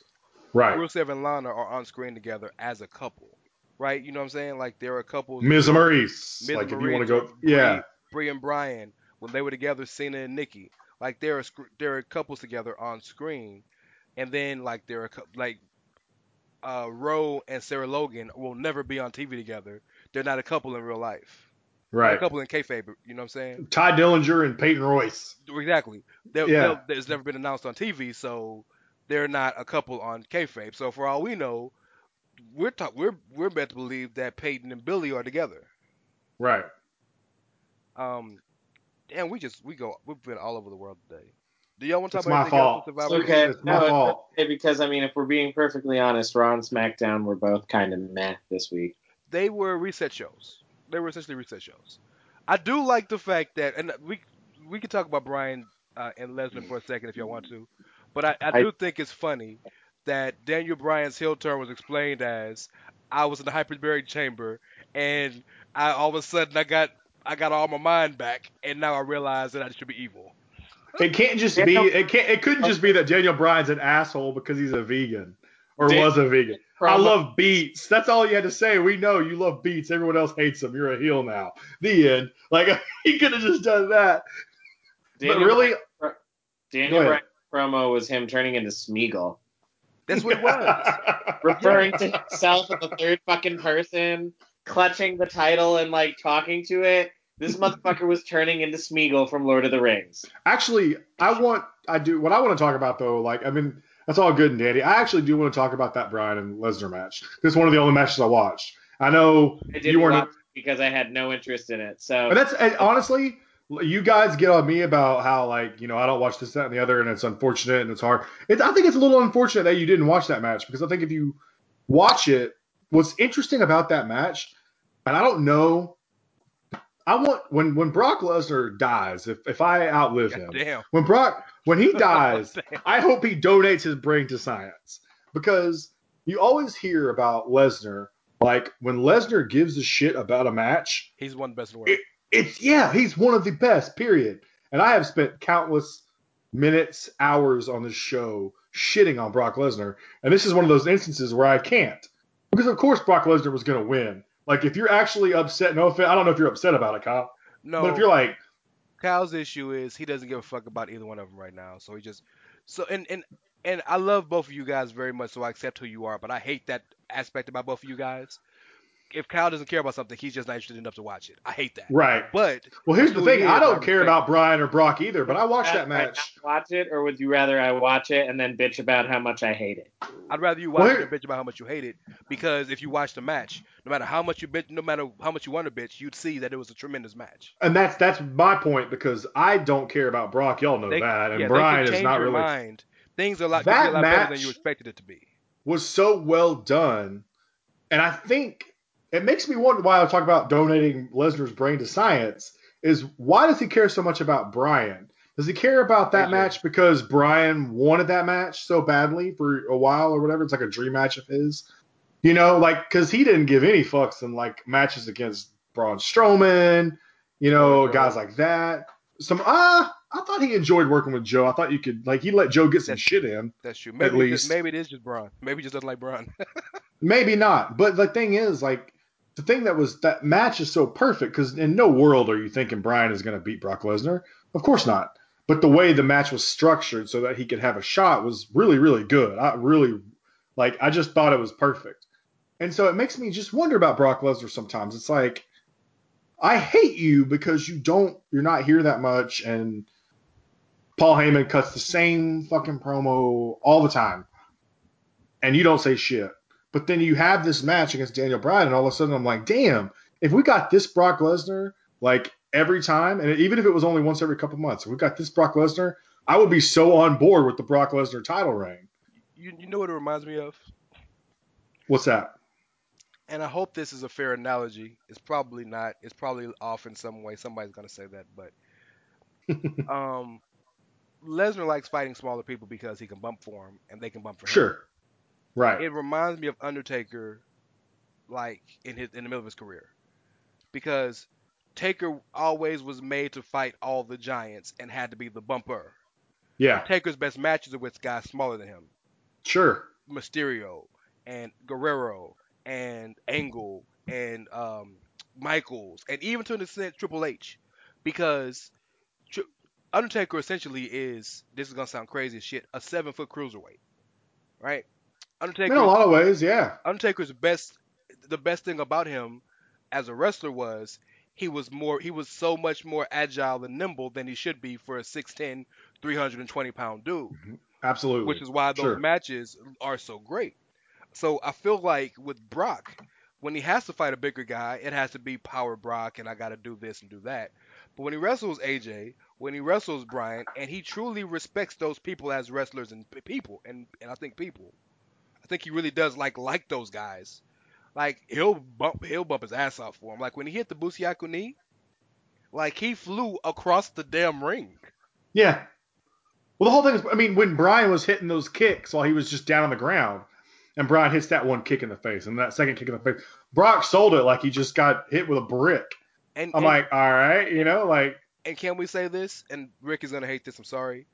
Right. Rusev and Lana are on screen together as a couple, right? You know what I'm saying? Like there are couples. Ms. Maryse. Miz like if you want to go, yeah. Brie and Bryan when they were together, Cena and Nikki. Like there are there are couples together on screen, and then like there are like uh Rowe and Sarah Logan will never be on TV together. They're not a couple in real life. They're Right. a couple in kayfabe. You know what I'm saying? Tye Dillinger and Peyton Royce. Exactly. They're, Yeah. they're, it's never been announced on TV, so they're not a couple on kayfabe. So for all we know, we're ta- we're we're meant to believe that Peyton and Billie are together. Right. Um, and we just we go we've been all over the world today. Do y'all want to talk It's about my fault. else It's okay. It's my no, it's fault. okay because I mean, if we're being perfectly honest, Raw and SmackDown were both kind of meh this week. They were reset shows. They were essentially reset shows. I do like the fact that, and we we can talk about Bryan uh, and Lesnar for a second if y'all want to, but I, I I- do think it's funny that Daniel Bryan's heel turn was explained as I was in the hyperbaric chamber and I all of a sudden I got I got all my mind back and now I realize that I should be evil. It can't just be. It can't. It couldn't just be that Daniel Bryan's an asshole because he's a vegan or Dan- was a vegan. I love beats. That's all you had to say. We know you love beats. Everyone else hates them. You're a heel now. The end. Like he could have just done that. Daniel but really, Bryan- Daniel ahead. Bryan promo was him turning into Smeagol, That's what it was. referring to himself in the third fucking person, clutching the title and like talking to it. This motherfucker was turning into Smeagol from Lord of the Rings. actually, I want. I do. What I want to talk about though, like I mean, that's all good and dandy. I actually do want to talk about that Bryan and Lesnar match. This is one of the only matches I watched. I know I you weren't. because I had no interest in it. So But that's honestly, you guys get on me about how like you know I don't watch this, that, and the other, and it's unfortunate and it's hard. It, I think it's a little unfortunate that you didn't watch that match because I think if you watch it, what's interesting about that match, and I don't know. I want when when Brock Lesnar dies, if if I outlive him, Damn. when Brock when he oh, dies, Damn. I hope he donates his brain to science because you always hear about Lesnar. Like when Lesnar gives a shit about a match, He's one of the best in the world. it's yeah, he's one of the best, period. And I have spent countless minutes, hours on this show shitting on Brock Lesnar, and this is one of those instances where I can't. Because of course Brock Lesnar was gonna win. Like if you're actually upset, no offense, I don't know if you're upset about it, Kyle. no, But if you're like, Kyle's issue is he doesn't give a fuck about either one of them right now. So he just so and and and I love both of you guys very much, so I accept who you are. But I hate that aspect about both of you guys. If Kyle doesn't care about something, he's just not interested enough to watch it. I hate that. right. But Well here's the thing, I don't care about Bryan or Brock either, but I watched that Would I match. watch it, or would you rather I watch it and then bitch about how much I hate it? I'd rather you watch Well, it and bitch about how much you hate it because if you watch the match, no matter how much you bitch, no matter how much you want to bitch, you'd see that it was a tremendous match. And that's that's my point because I don't care about Brock, y'all know They- that, and yeah, they Bryan can is not your really mind. Things are a lot, That be a lot better than you expected it to be. was so well done. And I think it makes me wonder why I talk about donating Lesnar's brain to science is why does he care so much about Bryan? Does he care about that match because Bryan wanted that match so badly for a while or whatever? It's like a dream match of his. You know, like because he didn't give any fucks in like matches against Braun Strowman, you know, guys like that. Some ah, I thought he enjoyed working with Joe. I thought you could like he let Joe get some That's shit in. That's true. Maybe it- least. maybe it is just Braun. Maybe he just doesn't like Braun. Maybe not. But the thing is, like, the thing that was that match is so perfect because in no world are you thinking Bryan is going to beat Brock Lesnar. Of course not. But the way the match was structured so that he could have a shot was really, really good. I really, like, I just thought it was perfect. And so it makes me just wonder about Brock Lesnar sometimes. It's like, I hate you because you don't, you're not here that much, and Paul Heyman cuts the same fucking promo all the time, and you don't say shit. But then you have this match against Daniel Bryan, and all of a sudden I'm like, damn, if we got this Brock Lesnar like every time, and even if it was only once every couple months, if we got this Brock Lesnar, I would be so on board with the Brock Lesnar title reign. You, you know what it reminds me of? What's that? And I hope this is a fair analogy. It's probably not. It's probably off in some way. Somebody's gonna say that, but um, Lesnar likes fighting smaller people because he can bump for him and they can bump for him. Sure. Right. It reminds me of Undertaker, like in his in the middle of his career, because Taker always was made to fight all the giants and had to be the bumper. Yeah. Taker's best matches are with guys smaller than him, Sure. Mysterio and Guerrero and Angle and um, Michaels and even to an extent Triple H, because Tri- Undertaker essentially is this is gonna sound crazy as shit a seven foot cruiserweight, right? Undertaker In a lot of ways, yeah. Undertaker's best the best thing about him as a wrestler was he was more he was so much more agile and nimble than he should be for a 6'10 320 pound dude mm-hmm. Absolutely. which is why those Sure. matches are so great so i feel like with brock when he has to fight a bigger guy it has to be power brock and i gotta do this and do that but when he wrestles aj when he wrestles bryan and he truly respects those people as wrestlers and people and, and i think people i think he really does like like those guys like he'll bump he'll bump his ass off for him. Like when he hit the Busaiku knee, like he flew across the damn ring. Yeah. Well, the whole thing is, I mean, when Bryan was hitting those kicks while he was just down on the ground, and Bryan hits that one kick in the face, and that second kick in the face, Brock sold it like he just got hit with a brick. And I'm and, like, all right, you know, like, and can we say this? And Rick is gonna hate this. I'm sorry.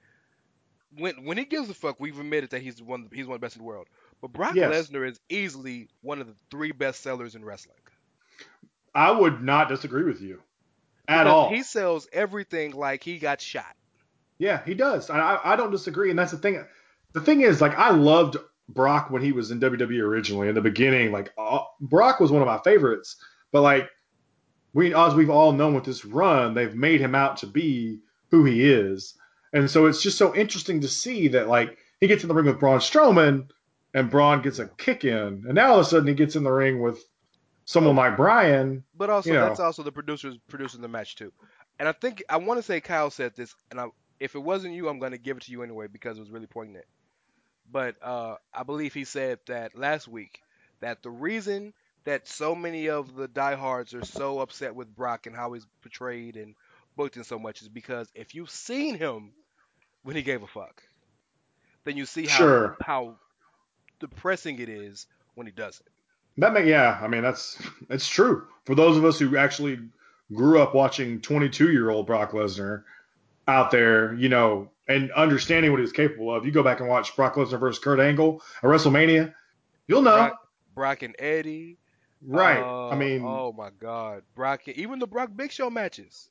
When when he gives a fuck, we've admitted that he's one he's one of the best in the world. But Brock Yes. Lesnar is easily one of the three best sellers in wrestling. I would not disagree with you at Because all. He sells everything like he got shot. Yeah, he does. I, I I don't disagree, and that's the thing. The thing is, like, I loved Brock when he was in WWE originally. In the beginning, like, uh, Brock was one of my favorites. But like, we as we've all known with this run, they've made him out to be who he is, and so it's just so interesting to see that like he gets in the ring with Braun Strowman, and Braun gets a kick in, and now all of a sudden he gets in the ring with someone like Bryan. But also, You know. that's also the producers producing the match too. And I think I want to say Kyle said this, and I, if it wasn't you, I'm going to give it to you anyway because it was really poignant. But uh, I believe he said that last week that the reason that so many of the diehards are so upset with Brock and how he's portrayed and booked in so much is because if you've seen him when he gave a fuck, then you see how Sure. how depressing it is when he doesn't. That may, yeah, I mean that's it's true for those of us who actually grew up watching 22 year old Brock Lesnar out there, you know, and understanding what he's capable of. You go back and watch Brock Lesnar versus Kurt Angle at WrestleMania, you'll know, Brock, Brock and Eddie. right? Uh, I mean, oh my God, Brock, even the Brock Big Show matches.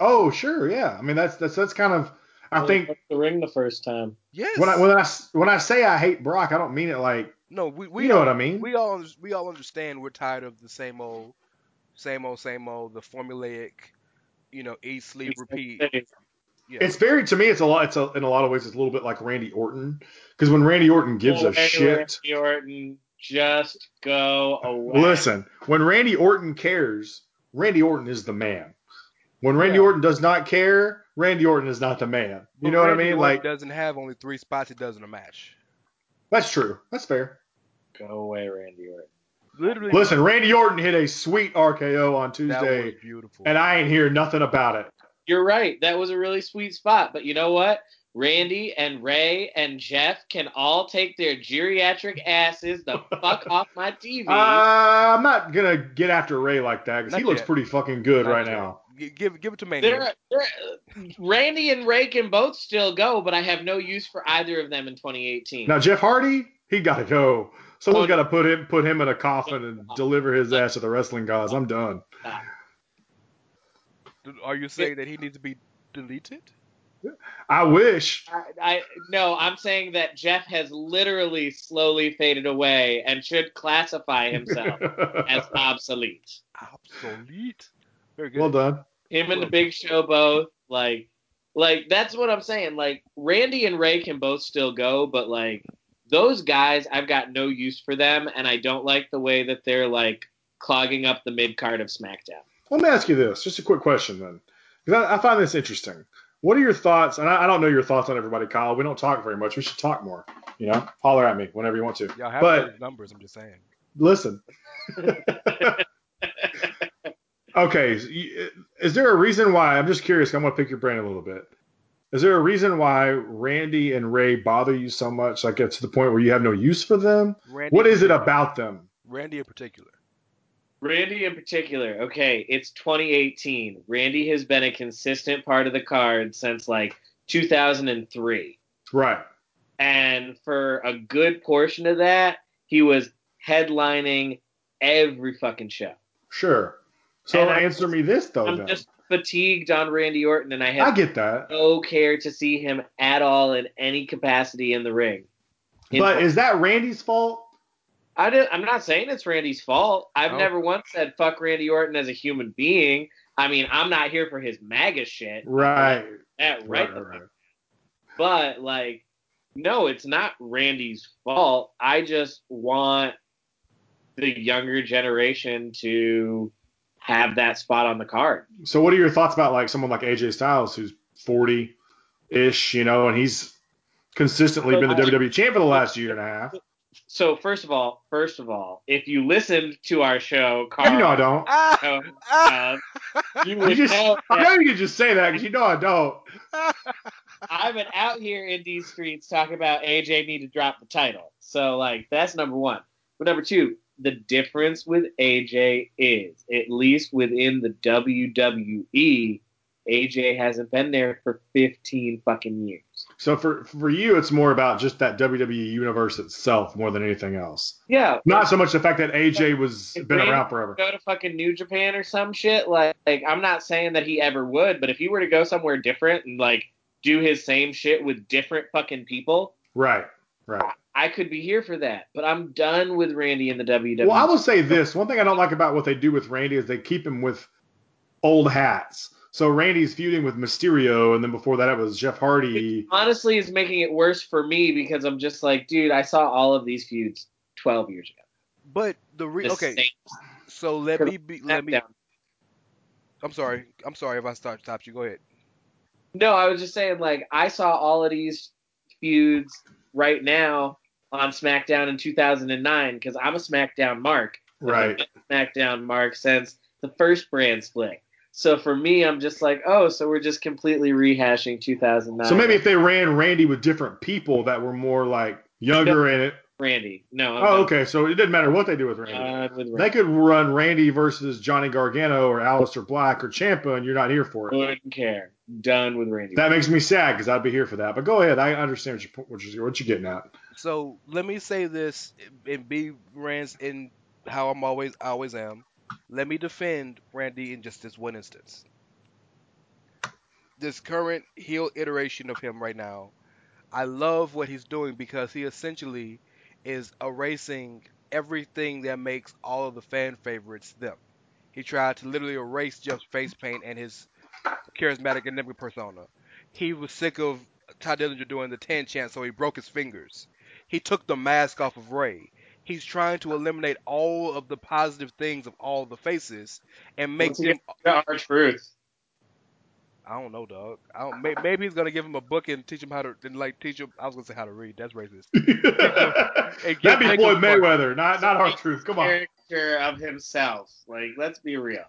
oh sure, yeah. I mean that's that's that's kind of I think the ring the first time. Yes. when I when I when I say I hate Brock, I don't mean it like no, we, we you know all, what I mean. We all we all understand we're tired of the same old, same old, same old, the formulaic, you know, eat, sleep, repeat. Yeah. It's very to me. It's a lot. It's a, in a lot of ways. It's a little bit like Randy Orton because when Randy Orton gives Go a away, shit, Randy Orton, just go away. Listen, when Randy Orton cares, Randy Orton is the man. When Randy Yeah. Orton does not care, Randy Orton is not the man. You But know what I mean? Orton Like doesn't have only three spots he does in a match. that's true. That's fair. Go away, Randy Orton. Literally, Listen, Randy Orton hit a sweet RKO on that Tuesday, was beautiful. and I ain't hear nothing about it. You're right. That was a really sweet spot. But you know what? Randy and Ray and Jeff can all take their geriatric asses the fuck off my TV. Uh, I'm not gonna get after Ray like that because he Not looks yet. pretty fucking good Not right yet. now. G- give give it to Mania. They're, they're, Randy and Ray can both still go, but I have no use for either of them in 2018. Now Jeff Hardy, he got to go. Someone's Oh, got to put him put him in a coffin and oh. deliver his ass to the wrestling gods. I'm done. Are you saying that he needs to be deleted? I wish. I, I no, I'm saying that Jeff has literally slowly faded away and should classify himself as obsolete. Obsolete. Very good. Well done. Him and the Big Show both like, like that's what I'm saying. Like Randy and Ray can both still go, but like those guys, I've got no use for them, and I don't like the way that they're like clogging up the mid card of SmackDown. Let me ask you this, just a quick question then, because I, I find this interesting. What are your thoughts? And I, I don't know your thoughts on everybody, Kyle. We don't talk very much. We should talk more. You know, holler at me whenever you want to. Y'all have but- numbers. I'm just saying. Listen. okay, is there a reason why? I'm just curious. I'm gonna pick your brain a little bit. Is there a reason why Randy and Ray bother you so much? Like it's to the point where you have no use for them. Randy What is it about them? Randy in particular. Randy in particular, okay, it's 2018. Randy has been a consistent part of the card since like 2003. Right. And for a good portion of that, he was headlining every fucking show. Sure. So And I'm answer me this though. I'm then. just fatigued on Randy Orton, and I I have get that. no care to see him at all in any capacity in the ring. In- But is that Randy's fault? I did, I'm not saying it's Randy's fault. I've No. never once said fuck Randy Orton as a human being. I mean, I'm not here for his MAGA shit. Right. That right, Right, right, right. But like, no, it's not Randy's fault. I just want the younger generation to have that spot on the card. So what are your thoughts about like someone like AJ Styles who's 40 ish, you know, and he's consistently been the WWE champ for the last year and a half. So first of all, first of all, if you listened to our show, Karl, You know I don't. Uh, you You just, know I know you can just say that because you know I don't. I've been out here in these streets talking about AJ need to drop the title. So like that's number one. But number two, the difference with AJ is, at least within the WWE, AJ hasn't been there for 15 fucking years. So for for you, it's more about just that WWE universe itself more than anything else. Yeah. Not so much the fact that AJ was been Randy around forever. Go to fucking New Japan or some shit. Like, like, I'm not saying that he ever would, but if he were to go somewhere different and like do his same shit with different fucking people, Right. Right. I could be here for that. But I'm done with Randy in the. WWE. Well, I will say this. One thing I don't like about what they do with Randy is they keep him with old hats. So Randy's feuding with Mysterio, and then before that it was Jeff Hardy. honestly is making it worse for me because I'm just like, dude, I saw all of these feuds 12 years ago. But the re- The okay, same so let me be let me. SmackDown. I'm sorry. I'm sorry if I start stopped you. Go ahead. No, I was just saying, like, I saw all of these feuds right now on SmackDown in 2009 because I'm a SmackDown mark. Right. a SmackDown mark since the first brand split. So for me, I'm just like, oh, so we're just completely rehashing 2009. So maybe if they ran Randy with different people that were more like younger in it. Randy. No, I'm Oh, okay. So it didn't matter what they do with Randy. done with They could run Randy versus Johnny Gargano or Aleister Black or Ciampa, and you're not here for it. Wouldn't care. Done with Randy. That makes me sad because I'd be here for that. But go ahead. I understand what you're, what you're, what you're getting at. So let me say this and be Rand's in how I'm always always am. Let me defend Randy in just this one instance. This current heel iteration of him right now, I love what he's doing because he essentially is erasing everything that makes all of the fan favorites them. He tried to literally erase Jeff's face paint and his charismatic enigma persona. He was sick of Tye Dillinger doing the 10 chant, so he broke his fingers. He took the mask off of Ray. He's trying to eliminate all of the positive things of all the faces and make Once he them. The truth. I don't know, dog. I don't. may- Maybe he's gonna give him a book and teach him how to, and like teach him. I was gonna say how to read. That's racist. That'd be Floyd him- Mayweather, not not our truth. Come on. Character of himself. Like, let's be real.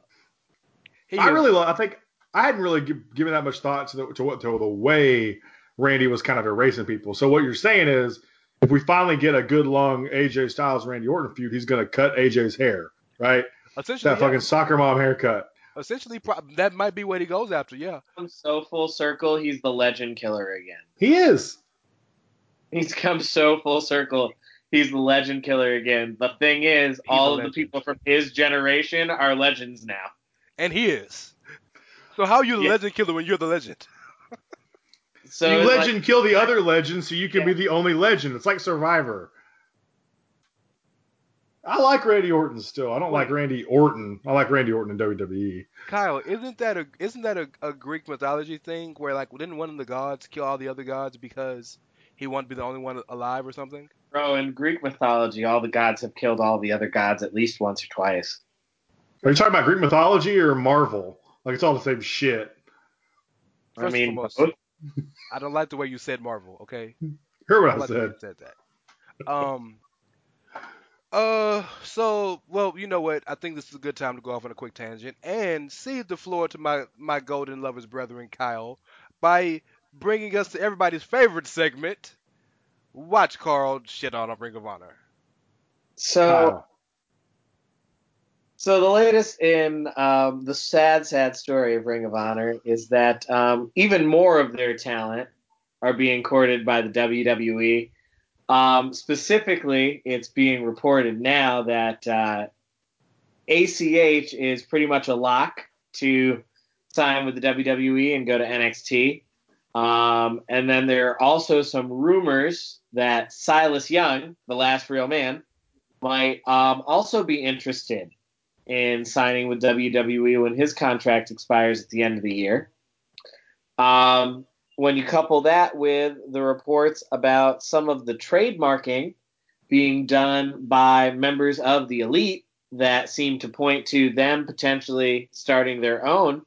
He I is- really, lo- I think I hadn't really gi- given that much thought to the to what to the way Randy was kind of erasing people. So what you're saying is, if we finally get a good long AJ Styles Randy Orton feud, he's gonna cut AJ's hair, right? essentially That yeah. fucking soccer mom haircut. essentially that might be what he goes after. Yeah. Come so full circle, he's the legend killer again. He is. He's come so full circle. He's the legend killer again. The thing is, all of the people from his generation are legends now. And he is. So how are you the Yeah. legend killer when you're the legend? So you it's like- legend kill the other legend so you can Yeah. be the only legend. It's like Survivor. I like Randy Orton still. I don't Wait. like Randy Orton. I like Randy Orton in. WWE. Kyle, isn't that a isn't that a, a Greek mythology thing where like didn't one of the gods kill all the other gods because he wanted to be the only one alive or something? Bro, in Greek mythology, all the gods have killed all the other gods at least once or twice. Are you talking about Greek mythology or Marvel? Like it's all the same shit. I mean, foremost, both- I don't like the way you said Marvel. Okay, Hear I what don't I like said? said that. Um. Uh, so well, you know what? I think this is a good time to go off on a quick tangent and cede the floor to my my golden lovers brethren, Kyle, by bringing us to everybody's favorite segment. Watch Carl shit on a Ring of Honor. so Kyle. So the latest in um, the sad, sad story of Ring of Honor is that um, even more of their talent are being courted by the WWE. Um, specifically, it's being reported now that uh, ACH is pretty much a lock to sign with the WWE and go to NXT. Um, and then there are also some rumors that Silas Young, the last real man, might um, also be interested in signing with WWE when his contract expires at the end of the year. Um, when you couple that with the reports about some of the trademarking being done by members of the elite that seem to point to them potentially starting their own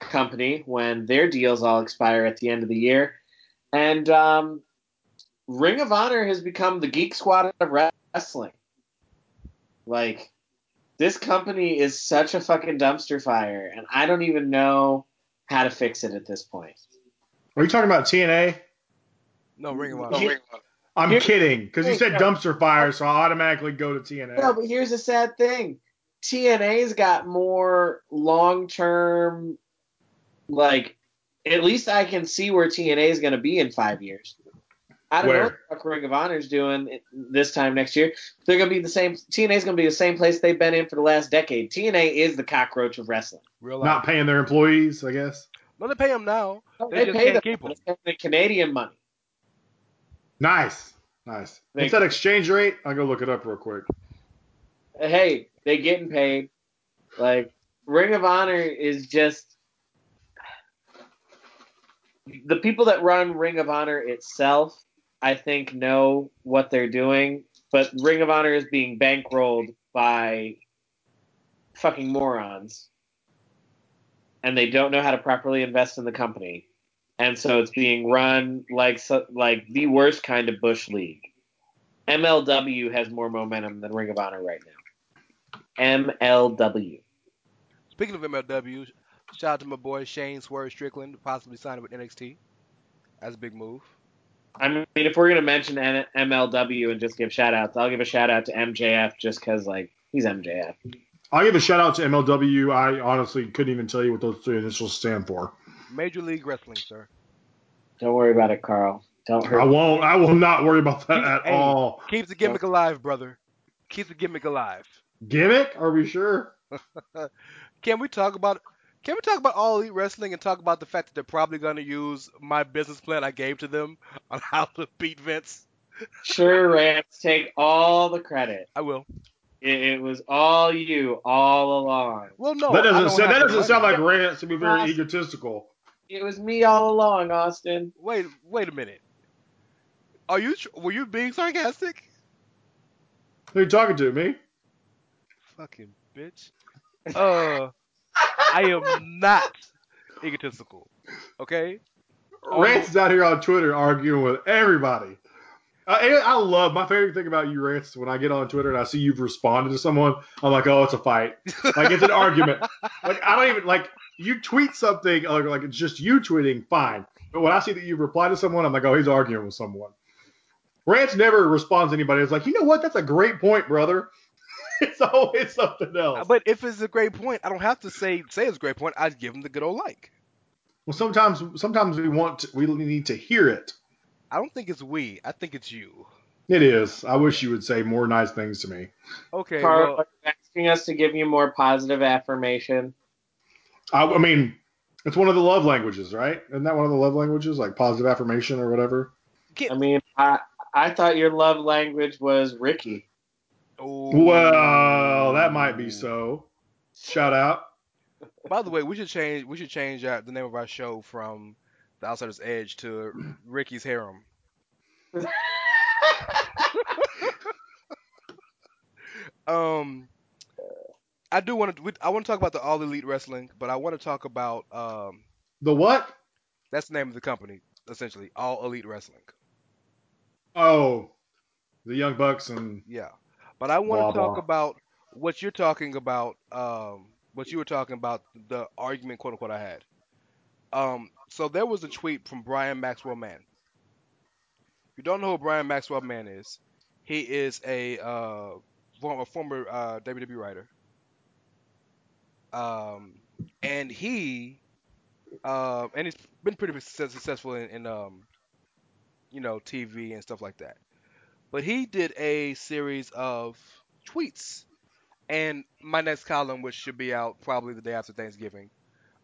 company when their deals all expire at the end of the year. And um, Ring of Honor has become the geek squad of wrestling. Like, this company is such a fucking dumpster fire, and I don't even know how to fix it at this point. Are you talking about TNA? No, Ring of No, Honor. Ring I'm Here- kidding, because you said no. dumpster fire, so I automatically go to TNA. No, but here's the sad thing. TNA's got more long term, like, at least I can see where TNA is going to be in five years. I don't know what Ring of Honor is doing it- this time next year. They're going to be the same. TNA is going to be the same place they've been in for the last decade. TNA is the cockroach of wrestling. Real Not paying their employees, I guess. No, they pay him now. They They, just pay can't them keep 'em. but it's Canadian money. Nice, nice. Thank What's that exchange rate? I'll go look it up real quick. hey, they getting paid. Like Ring of Honor is just the people that run Ring of Honor itself. I think know what they're doing, but Ring of Honor is being bankrolled by fucking morons, and they don't know how to properly invest in the company, and so it's being run like like the worst kind of bush league. MLW has more momentum than Ring of Honor right now. MLW. Speaking of MLW, shout out to my boy Shane Swerve Strickland, possibly signing with NXT. That's a big move. I mean, if we're gonna mention N- MLW and just give shout outs, I'll give a shout out to MJF just because like he's MJF. I'll give a shout out to MLW. I honestly couldn't even tell you what those three initials stand for. Major League Wrestling, sir. Don't worry about it, Karl. Don't I won't. I will not worry about that at Hey. all. Keep the gimmick alive, brother. Keep the gimmick alive. Gimmick? Are we sure? Can we talk about can we talk about all elite wrestling and talk about the fact that they're probably gonna use my business plan I gave to them on how to beat Vince? Sure, Rance, take all the credit. I will. It, it was all you all along. Well no that doesn't don't sound, that doesn't sound like Rance to be very Awesome. egotistical. It was me all along, Austin. Wait wait a minute. Are you were you being sarcastic? Who are you talking to? Me? Fucking bitch. Uh I am not egotistical. Okay? Oh. Rance is out here on Twitter arguing with everybody. Uh, I, I love my favorite thing about you, Rance, is when I get on Twitter and I see you've responded to someone. I'm like, oh, it's a fight. Like it's an argument. Like I don't even like you tweet something like, like it's just you tweeting, fine. But when I see that you reply to someone, I'm like, oh, he's arguing with someone. Rance never responds to anybody. It's like, you know what? That's a great point, brother. it's always something else. But if it's a great point, I don't have to say say it's a great point. I'd give him the good old like. well, sometimes sometimes we want to, we need to hear it. I don't think it's we. I think it's you. It is. I wish you would say more nice things to me. Okay. Karl, well, are you asking us to give you more positive affirmation? I, I mean, it's one of the love languages, right? Isn't that one of the love languages, like positive affirmation or whatever? I mean, I I thought your love language was Ricky. Oh. Well, that might be so. Shout out. By the way, we should change. We should change uh, the name of our show from The Outsider's Edge to Ricky's Harem. Um, I do want to. I want to talk about the All Elite Wrestling, but I want to talk about um. The what? That's the name of the company, essentially. All Elite Wrestling. Oh, the Young Bucks and Yeah, but I want to talk blah. about what you're talking about. Um, what you were talking about the argument, quote unquote, I had. Um, so there was a tweet from Brian Maxwell Mann. If you don't know who Brian Maxwell Mann is, he is a uh, former, former uh, WWE writer. Um, and he, uh, and he's been pretty successful in, in um, you know, TV and stuff like that. But he did a series of tweets, and my next column, which should be out probably the day after Thanksgiving,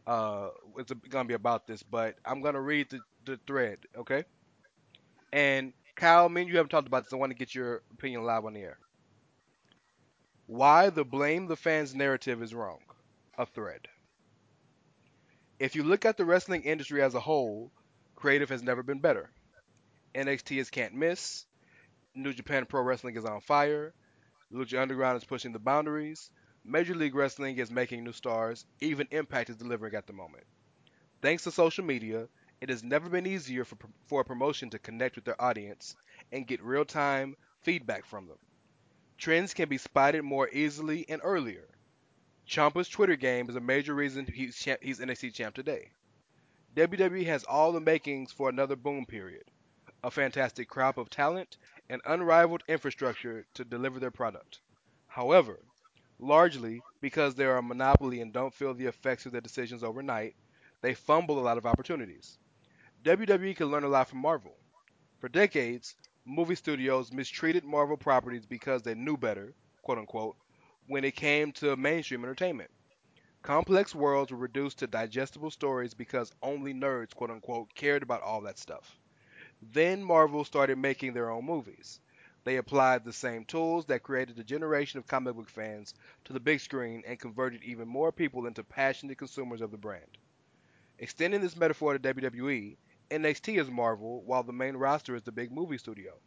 uh, it's gonna be about this. But I'm gonna read the, the thread, okay? And Kyle, me and you haven't talked about this. I want to get your opinion live on the air. Why the blame the fans narrative is wrong. A thread. If you look at the wrestling industry as a whole, creative has never been better. NXT is can't miss. New Japan Pro Wrestling is on fire. Lucha Underground is pushing the boundaries. Major League Wrestling is making new stars. Even Impact is delivering at the moment. Thanks to social media, it has never been easier for, for a promotion to connect with their audience and get real time feedback from them. Trends can be spotted more easily and earlier. Ciampa's Twitter game is a major reason he's, cha- he's NXT champ today. WWE has all the makings for another boom period, a fantastic crop of talent, and unrivaled infrastructure to deliver their product. However, largely because they are a monopoly and don't feel the effects of their decisions overnight, they fumble a lot of opportunities. WWE can learn a lot from Marvel. For decades, movie studios mistreated Marvel properties because they knew better, quote unquote, when it came to mainstream entertainment. Complex worlds were reduced to digestible stories because only nerds, quote unquote, cared about all that stuff. Then Marvel started making their own movies. They applied the same tools that created a generation of comic book fans to the big screen and converted even more people into passionate consumers of the brand. Extending this metaphor to WWE, NXT is Marvel while the main roster is the big movie studio.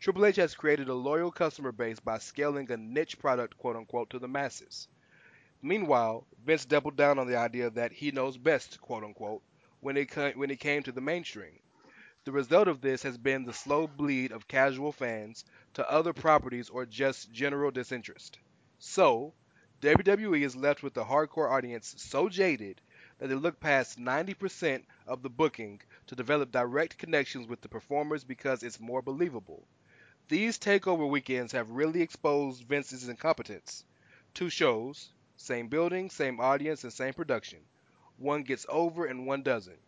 Triple H has created a loyal customer base by scaling a niche product, quote unquote, to the masses. Meanwhile, Vince doubled down on the idea that he knows best, quote unquote, when it, when it came to the mainstream. The result of this has been the slow bleed of casual fans to other properties or just general disinterest. So, WWE is left with a hardcore audience so jaded that they look past 90% of the booking to develop direct connections with the performers because it's more believable. These takeover weekends have really exposed Vince's incompetence. Two shows, same building, same audience, and same production. One gets over and one doesn't.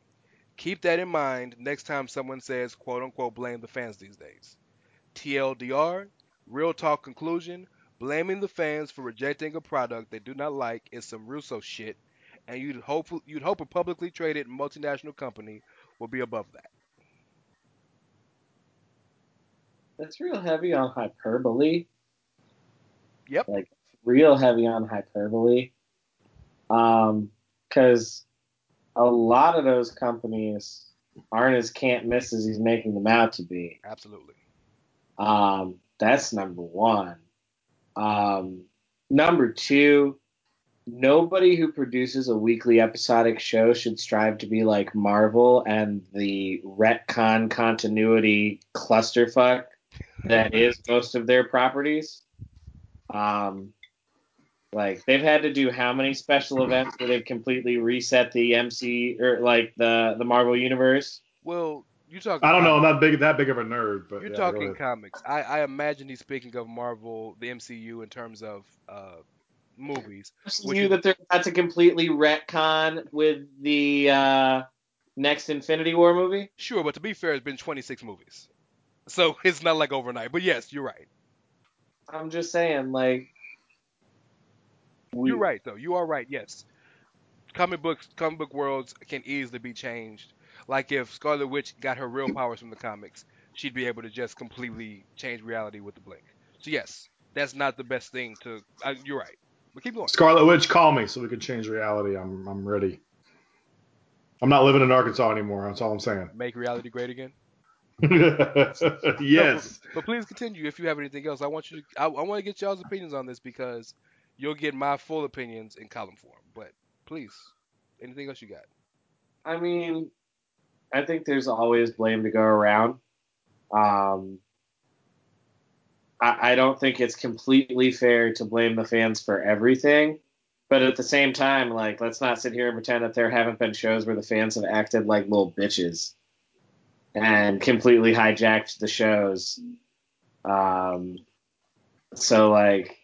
Keep that in mind next time someone says, quote unquote, blame the fans these days. TLDR, real talk conclusion, blaming the fans for rejecting a product they do not like is some Russo shit, and you'd hope you'd hope a publicly traded multinational company will be above that. That's real heavy on hyperbole. Yep. Like real heavy on hyperbole. Um, because a lot of those companies aren't as can't miss as he's making them out to be. Absolutely. Um, that's number one. Um, number two, nobody who produces a weekly episodic show should strive to be like Marvel and the retcon continuity clusterfuck that is most of their properties. Um, like they've had to do how many special events where they've completely reset the MC or like the the Marvel universe? Well, you talk. I don't know. I'm not big that big of a nerd, but You're yeah, talking comics. I, I imagine he's speaking of Marvel, the MCU, in terms of uh, movies. Would you you- that they're about to completely retcon with the uh, next Infinity War movie? Sure, but to be fair, it's been 26 movies, so it's not like overnight. But yes, you're right. I'm just saying, like, we, You're right, though. You are right. Yes, comic books, comic book worlds can easily be changed. Like if Scarlet Witch got her real powers from the comics, she'd be able to just completely change reality with the blink. So yes, that's not the best thing to. Uh, you're right. But keep going. Scarlet Witch, call me so we can change reality. I'm I'm ready. I'm not living in Arkansas anymore. That's all I'm saying. Make reality great again. yes. But please continue if you have anything else. I want you to. I, I want to get y'all's opinions on this because you'll get my full opinions in column form. But please, anything else you got? I mean, I think there's always blame to go around. Um, I, I don't think it's completely fair to blame the fans for everything. But at the same time, like, let's not sit here and pretend that there haven't been shows where the fans have acted like little bitches and completely hijacked the shows. Um, so, like,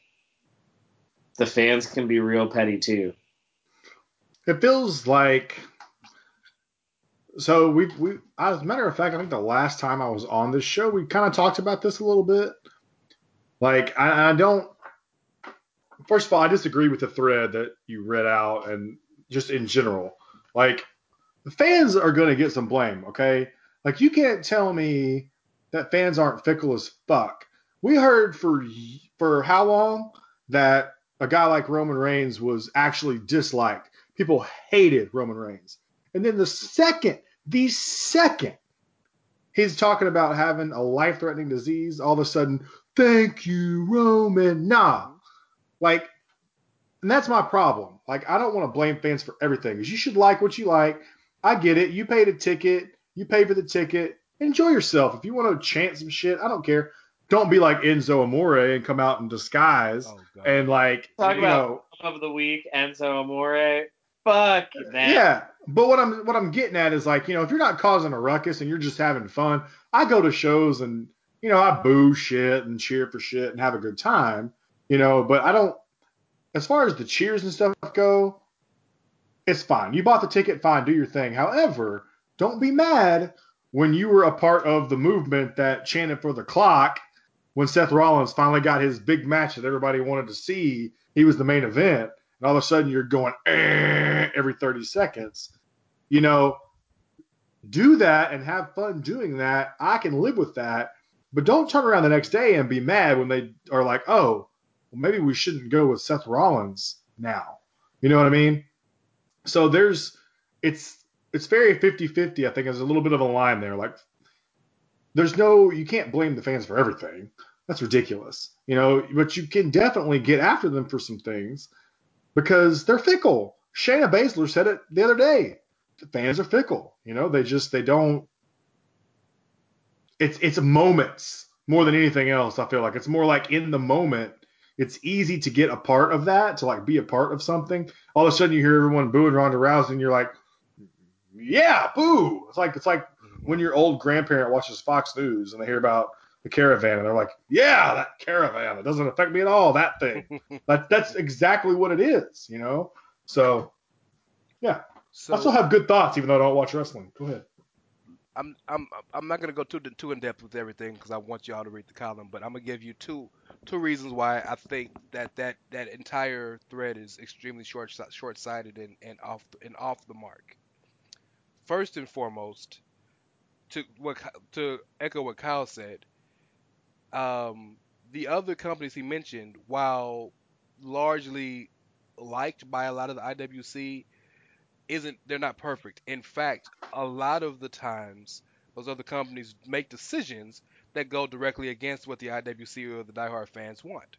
the fans can be real petty too. It feels like so we we as a matter of fact, I think the last time I was on this show, we kind of talked about this a little bit. Like I, I don't. First of all, I disagree with the thread that you read out, and just in general, like the fans are going to get some blame. Okay, like you can't tell me that fans aren't fickle as fuck. We heard for for how long that a guy like Roman Reigns was actually disliked. People hated Roman Reigns. And then the second, the second he's talking about having a life threatening disease, all of a sudden, thank you, Roman. Nah. Like, and that's my problem. Like, I don't want to blame fans for everything because you should like what you like. I get it. You paid a ticket, you pay for the ticket. Enjoy yourself. If you want to chant some shit, I don't care. Don't be like Enzo Amore and come out in disguise Oh, and like Talk you about know of the week, Enzo Amore. Fuck that. Yeah, but what I'm what I'm getting at is like you know if you're not causing a ruckus and you're just having fun, I go to shows and you know I boo shit and cheer for shit and have a good time, you know. But I don't. As far as the cheers and stuff go, it's fine. You bought the ticket, fine, do your thing. However, don't be mad when you were a part of the movement that chanted for the clock when Seth Rollins finally got his big match that everybody wanted to see. He was the main event, and all of a sudden you're going "Eh," every 30 seconds. You know, do that and have fun doing that. I can live with that, but don't turn around the next day and be mad when they are like, oh, well, maybe we shouldn't go with Seth Rollins now. You know what I mean? So there's, it's, it's very 50-50. I think there's a little bit of a line there. Like, there's no, you can't blame the fans for everything. That's ridiculous. You know, but you can definitely get after them for some things because they're fickle. Shayna Baszler said it the other day. The fans are fickle. You know, they just they don't. It's it's moments more than anything else. I feel like it's more like in the moment. It's easy to get a part of that, to like be a part of something. All of a sudden, you hear everyone booing Ronda Rousey, and you're like, "Yeah, boo!" It's like it's like when your old grandparent watches Fox News and they hear about the caravan, and they're like, "Yeah, that caravan. It doesn't affect me at all. That thing." That that's exactly what it is, you know. So So I still have good thoughts, even though I don't watch wrestling. Go ahead. I'm I'm I'm not gonna go too too in depth with everything because I want y'all to read the column, but I'm gonna give you two two reasons why I think that that that entire thread is extremely short short sighted and, and off and off the mark. First and foremost, to what to echo what Kyle said, um, the other companies he mentioned, while largely liked by a lot of the IWC, isn't they're not perfect. In fact, a lot of the times those other companies make decisions that go directly against what the IWC or the diehard fans want.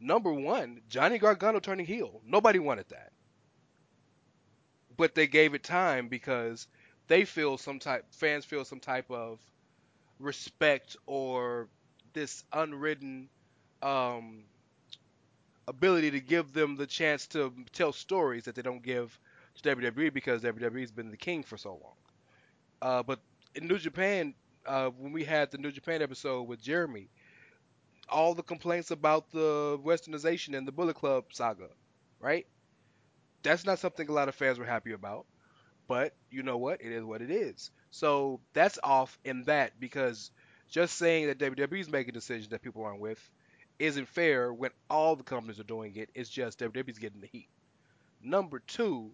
Number one, Johnny Gargano turning heel. Nobody wanted that. But they gave it time because they feel some type fans feel some type of respect or this unwritten um, ability to give them the chance to tell stories that they don't give to WWE because WWE's been the king for so long. Uh, but in New Japan, uh, when we had the New Japan episode with Jeremy, all the complaints about the westernization and the Bullet Club saga, right? That's not something a lot of fans were happy about. But you know what? It is what it is. So that's off in that because just saying that WWE's making decisions that people aren't with isn't fair when all the companies are doing it. It's just WWE's getting the heat. Number two,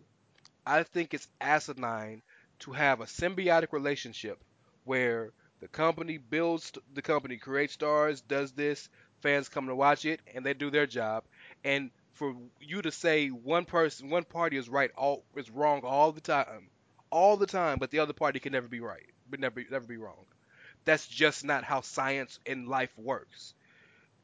I think it's asinine to have a symbiotic relationship where the company builds the company creates stars, does this, fans come to watch it and they do their job. And for you to say one person, one party is right, all is wrong all the time, all the time, but the other party can never be right, but never never be wrong. That's just not how science and life works.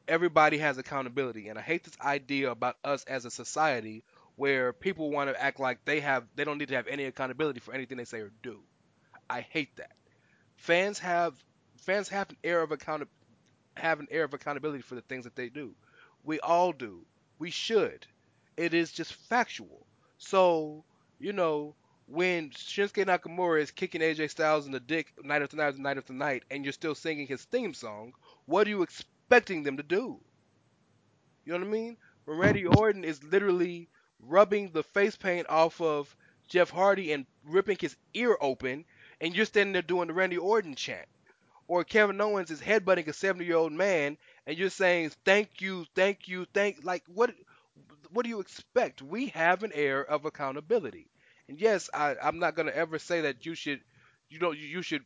Everybody has accountability, and I hate this idea about us as a society where people want to act like they have they don't need to have any accountability for anything they say or do. I hate that. Fans have fans have an air of account have an air of accountability for the things that they do. We all do. We should. It is just factual. So, you know, when Shinsuke Nakamura is kicking AJ Styles in the dick night after night after night after night, and you're still singing his theme song, what are you expecting them to do? You know what I mean? When Randy Orton is literally rubbing the face paint off of Jeff Hardy and ripping his ear open, and you're standing there doing the Randy Orton chant. Or Kevin Owens is headbutting a 70 year old man, and you're saying thank you, thank you, thank like what? What do you expect? We have an air of accountability, and yes, I, I'm not gonna ever say that you should, you know, you, you should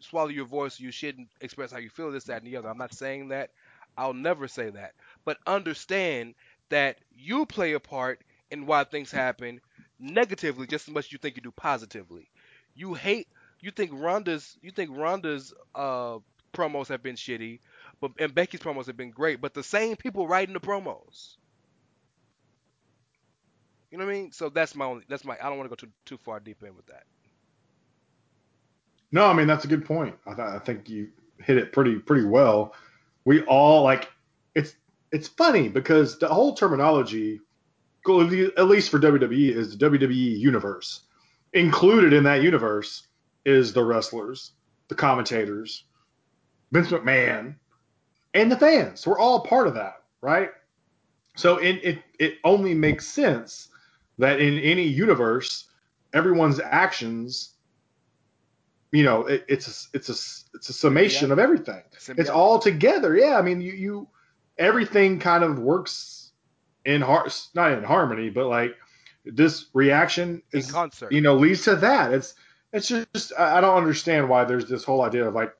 swallow your voice. You shouldn't express how you feel, this, that, and the other. I'm not saying that. I'll never say that. But understand that you play a part in why things happen negatively just as much as you think you do positively. You hate you think Ronda's you think Ronda's uh promos have been shitty, but and Becky's promos have been great, but the same people writing the promos. You know what I mean? So that's my only that's my I don't want to go too too far deep in with that. No, I mean that's a good point. I, th- I think you hit it pretty pretty well. We all like it's it's funny because the whole terminology, at least for WWE, is the WWE universe. Included in that universe is the wrestlers, the commentators, Vince McMahon, and the fans. We're all part of that, right? So it it, it only makes sense that in any universe, everyone's actions you know it, it's a, it's a it's a summation of everything it's all together yeah i mean you you everything kind of works in har- not in harmony but like this reaction is In concert. you know leads to that it's it's just i I don't understand why there's this whole idea of like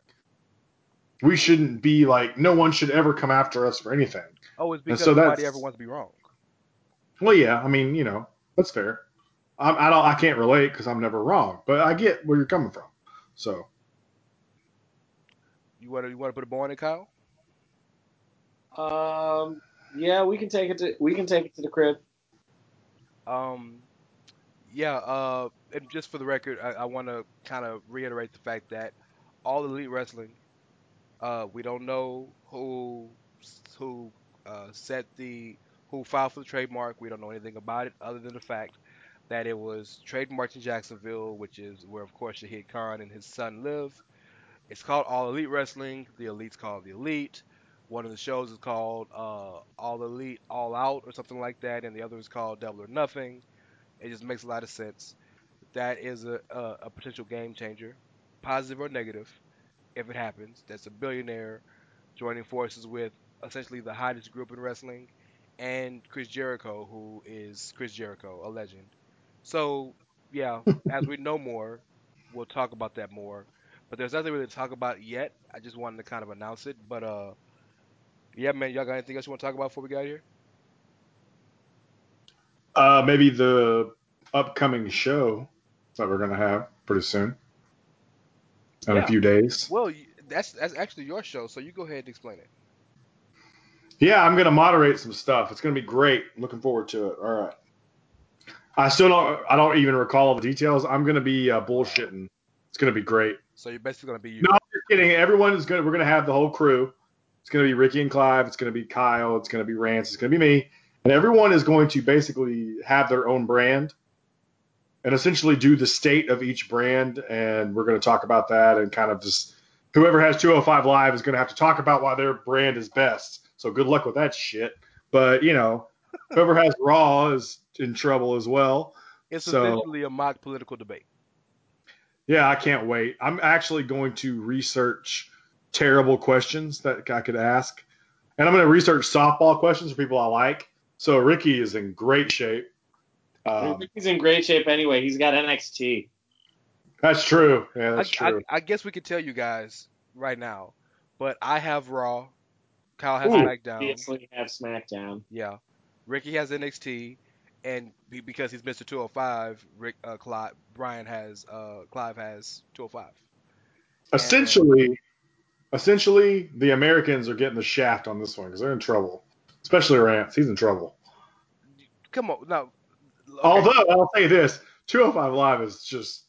we shouldn't be like no one should ever come after us for anything Oh, it's because so nobody ever wants to be wrong. well yeah i mean you know that's fair I'm, i don't i can't relate because i'm never wrong but i get where you're coming from so You want to you want to put a bow on it, Kyle? Um, yeah, we can take it to we can take it to the crib. Um, yeah. Uh, and just for the record, I, I want to kind of reiterate the fact that all elite wrestling, uh, we don't know who who uh, set the who filed for the trademark. We don't know anything about it other than the fact that it was trademarked in Jacksonville, which is where, of course, Shahid Khan and his son live. It's called All Elite Wrestling. The Elite's called The Elite. One of the shows is called uh, All Elite All Out or something like that, and the other is called Double or Nothing. It just makes a lot of sense. That is a, a, a potential game changer, positive or negative, if it happens. That's a billionaire joining forces with essentially the hottest group in wrestling, and Chris Jericho, who is Chris Jericho, a legend. So, yeah, as we know more, we'll talk about that more. But there's nothing really to talk about yet. I just wanted to kind of announce it. But uh, yeah, man, y'all got anything else you want to talk about before we get out of here? Uh, maybe the upcoming show that we're gonna have pretty soon, in Yeah. a few days. Well, that's that's actually your show, so you go ahead and explain it. Yeah, I'm gonna moderate some stuff. It's gonna be great. I'm looking forward to it. All right. I still don't. I don't even recall all the details. I'm gonna be uh, bullshitting. It's gonna be great. So you're basically gonna be you. No, I'm just kidding. Everyone is gonna. We're gonna have the whole crew. It's gonna be Ricky and Clive. It's gonna be Kyle. It's gonna be Rance. It's gonna be me. And everyone is going to basically have their own brand, and essentially do the state of each brand. And we're gonna talk about that and kind of just whoever has 205 Live is gonna have to talk about why their brand is best. So good luck with that shit. But you know, whoever has Raw is in trouble as well. It's so- essentially a mock political debate. Yeah, I can't wait. I'm actually going to research terrible questions that I could ask. And I'm going to research softball questions for people I like. So Ricky is in great shape. Um, He's in great shape anyway. He's got NXT. that's true. Yeah, I, that's I, true. I guess we could tell you guys right now, but I have Raw, Kyle has Ooh. SmackDown. Obviously, have SmackDown. Yeah. Ricky has NXT, and because he's Mr. 205, Rick, uh, Clive, Brian has, uh, Clive has 205. Essentially, essentially, the Americans are getting the shaft on this one because they're in trouble. Especially Rance, he's in trouble. Come on, now. Okay, Although I'll say this, 205 Live is just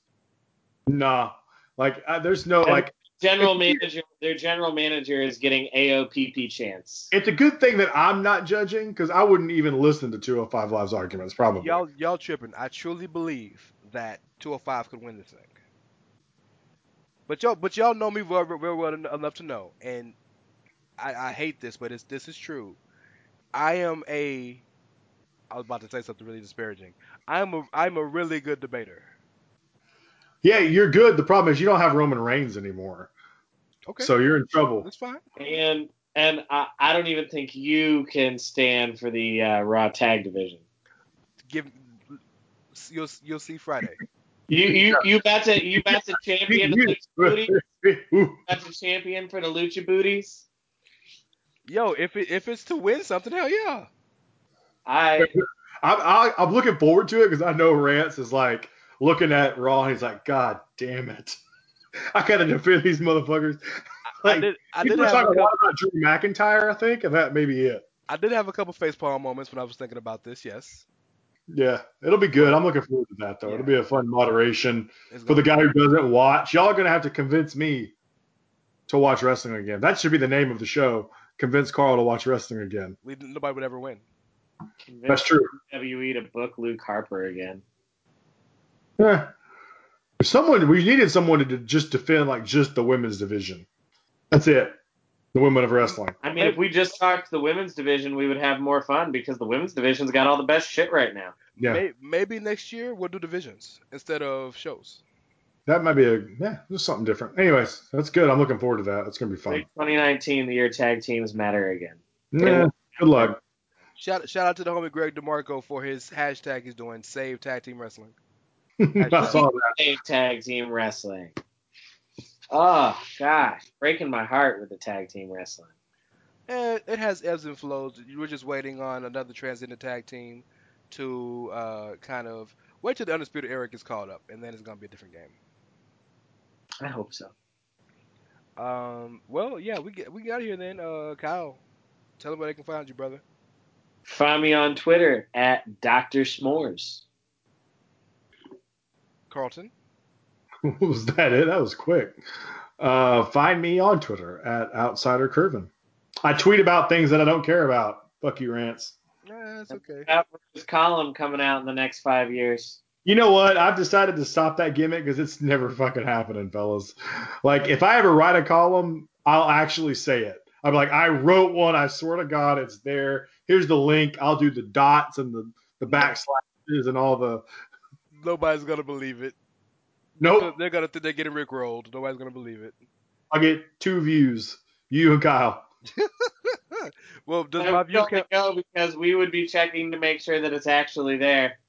nah. Like uh, there's no like. General manager, their general manager is getting AOPP chance. It's a good thing that I'm not judging because I wouldn't even listen to 205 Live's arguments probably. y'all, y'all tripping. I truly believe that 205 could win this thing. But y'all, but y'all know me very, very well enough to know, and I, I hate this, but it's this is true. I am a. I was about to say something really disparaging. I'm a I'm a really good debater. Yeah, you're good. The problem is you don't have Roman Reigns anymore, Okay, so you're in trouble. that's fine. And and I, I don't even think you can stand for the uh, Raw Tag Division. Give you'll you'll see Friday. You you you about to you about to champion the Lucha Booty? Ooh. About to champion for the Lucha Booties? Yo, if it if it's to win something, hell yeah. I I'm, I, I'm looking forward to it because I know Rance is like looking at Raw and he's like, God damn it. I gotta defend these motherfuckers. I Like, did I people did have talking a couple, about Drew McIntyre, I think, and that may be it. I did have a couple facepalm moments when I was thinking about this. Yes, Yeah, it'll be good. I'm looking forward to that, though. It'll be a fun moderation for the guy who doesn't watch. Y'all are gonna have to convince me to watch wrestling again. That should be the name of the show. Convince Karl to watch wrestling again. we, nobody would ever win. That's convinced true. WWE to book Luke Harper again. Yeah. Someone we needed someone to just defend like just the women's division. That's it. The women of wrestling. I mean, if we just talked the women's division, we would have more fun because the women's division's got all the best shit right now. Yeah. May, maybe next year we'll do divisions instead of shows. That might be a yeah, just something different. Anyways, that's good. I'm looking forward to that. It's gonna be fun. Make 2019 the year tag teams matter again. Yeah, good luck. Shout shout out to the homie Greg DeMarco for his hashtag he's doing save tag team wrestling. I saw that. Save tag team wrestling. Oh gosh, breaking my heart with the tag team wrestling. And it has ebbs and flows. You were just waiting on another transcendent tag team to uh, kind of wait till the undisputed Era is called up, and then it's gonna be a different game. I hope so. Um, well, yeah, we get we got here then. Uh, Kyle, tell them where they can find you, brother. Find me on Twitter at Dr. S'mores. Carlton. was that it? That was quick. Uh, find me on Twitter at Outsider Kervin. I tweet about things that I don't care about. Fuck you, Rance. Yeah, that's okay. That column coming out in the next five years. You know what? I've decided to stop that gimmick because it's never fucking happening, fellas. Like, if I ever write a column, I'll actually say it. I'm like, I wrote one. I swear to God, it's there. Here's the link. I'll do the dots and the, the backslashes and all the. Nobody's gonna believe it. Nope. They're gonna think they're getting rickrolled. Nobody's gonna believe it. I'll get two views. You and Kyle. Well, does I my view count? go because we would be checking to make sure that it's actually there.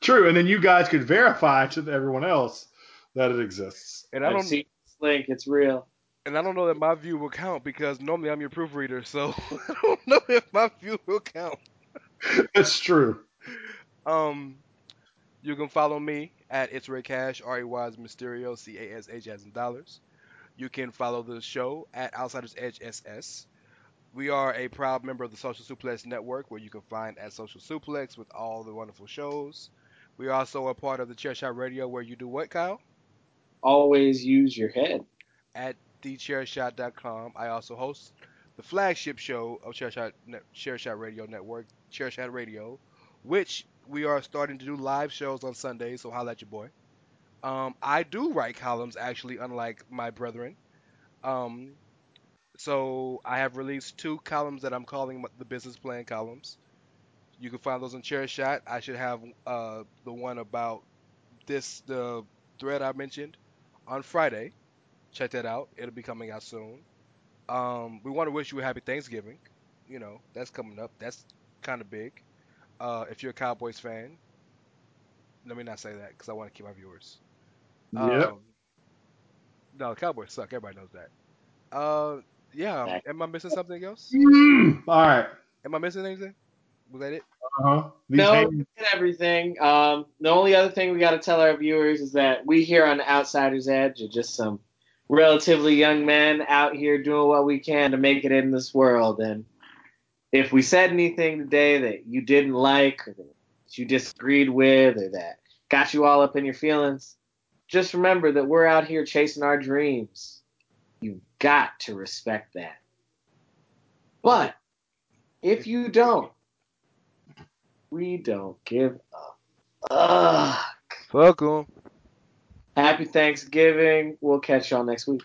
True. And then you guys could verify to everyone else that it exists. And I I've don't. seen this link. It's real. And I don't know that my view will count because normally I'm your proofreader, so I don't know if my view will count. That's true. Um, you can follow me at it's Rey Cash, R E Y as Mysterio, C A S H as in dollars. You can follow the show at Outsiders Edge SS. We are a proud member of the Social Suplex Network, where you can find at Social Suplex with all the wonderful shows. We are also a part of the Chairshot Radio, where you do what, Kyle? Always use your head. at thechairshot.com. I also host the flagship show of Chairshot, Chairshot Radio Network, Chairshot Radio, which we are starting to do live shows on Sundays, so holla at your boy. Um, I do write columns, actually, unlike my brethren. Um, so I have released two columns that I'm calling the business plan columns. You can find those on Chairshot. I should have uh, the one about this, the thread I mentioned, on Friday check that out. It'll be coming out soon. Um, we want to wish you a happy Thanksgiving. You know, that's coming up. That's kind of big. Uh, if you're a Cowboys fan, let me not say that because I want to keep my viewers. Yep. Um, no, Cowboys suck. Everybody knows that. Uh, Yeah. Am I missing something else? Mm, all right. Am I missing anything? Was that it? Uh-huh. These no, hang- everything. Um, the only other thing we got to tell our viewers is that we here on Outsiders Edge are just some relatively young men out here doing what we can to make it in this world. And if we said anything today that you didn't like, or that you disagreed with, or that got you all up in your feelings, just remember that we're out here chasing our dreams. You've got to respect that. But if you don't, we don't give a fuck. Fuck 'em. Happy Thanksgiving. We'll catch y'all next week.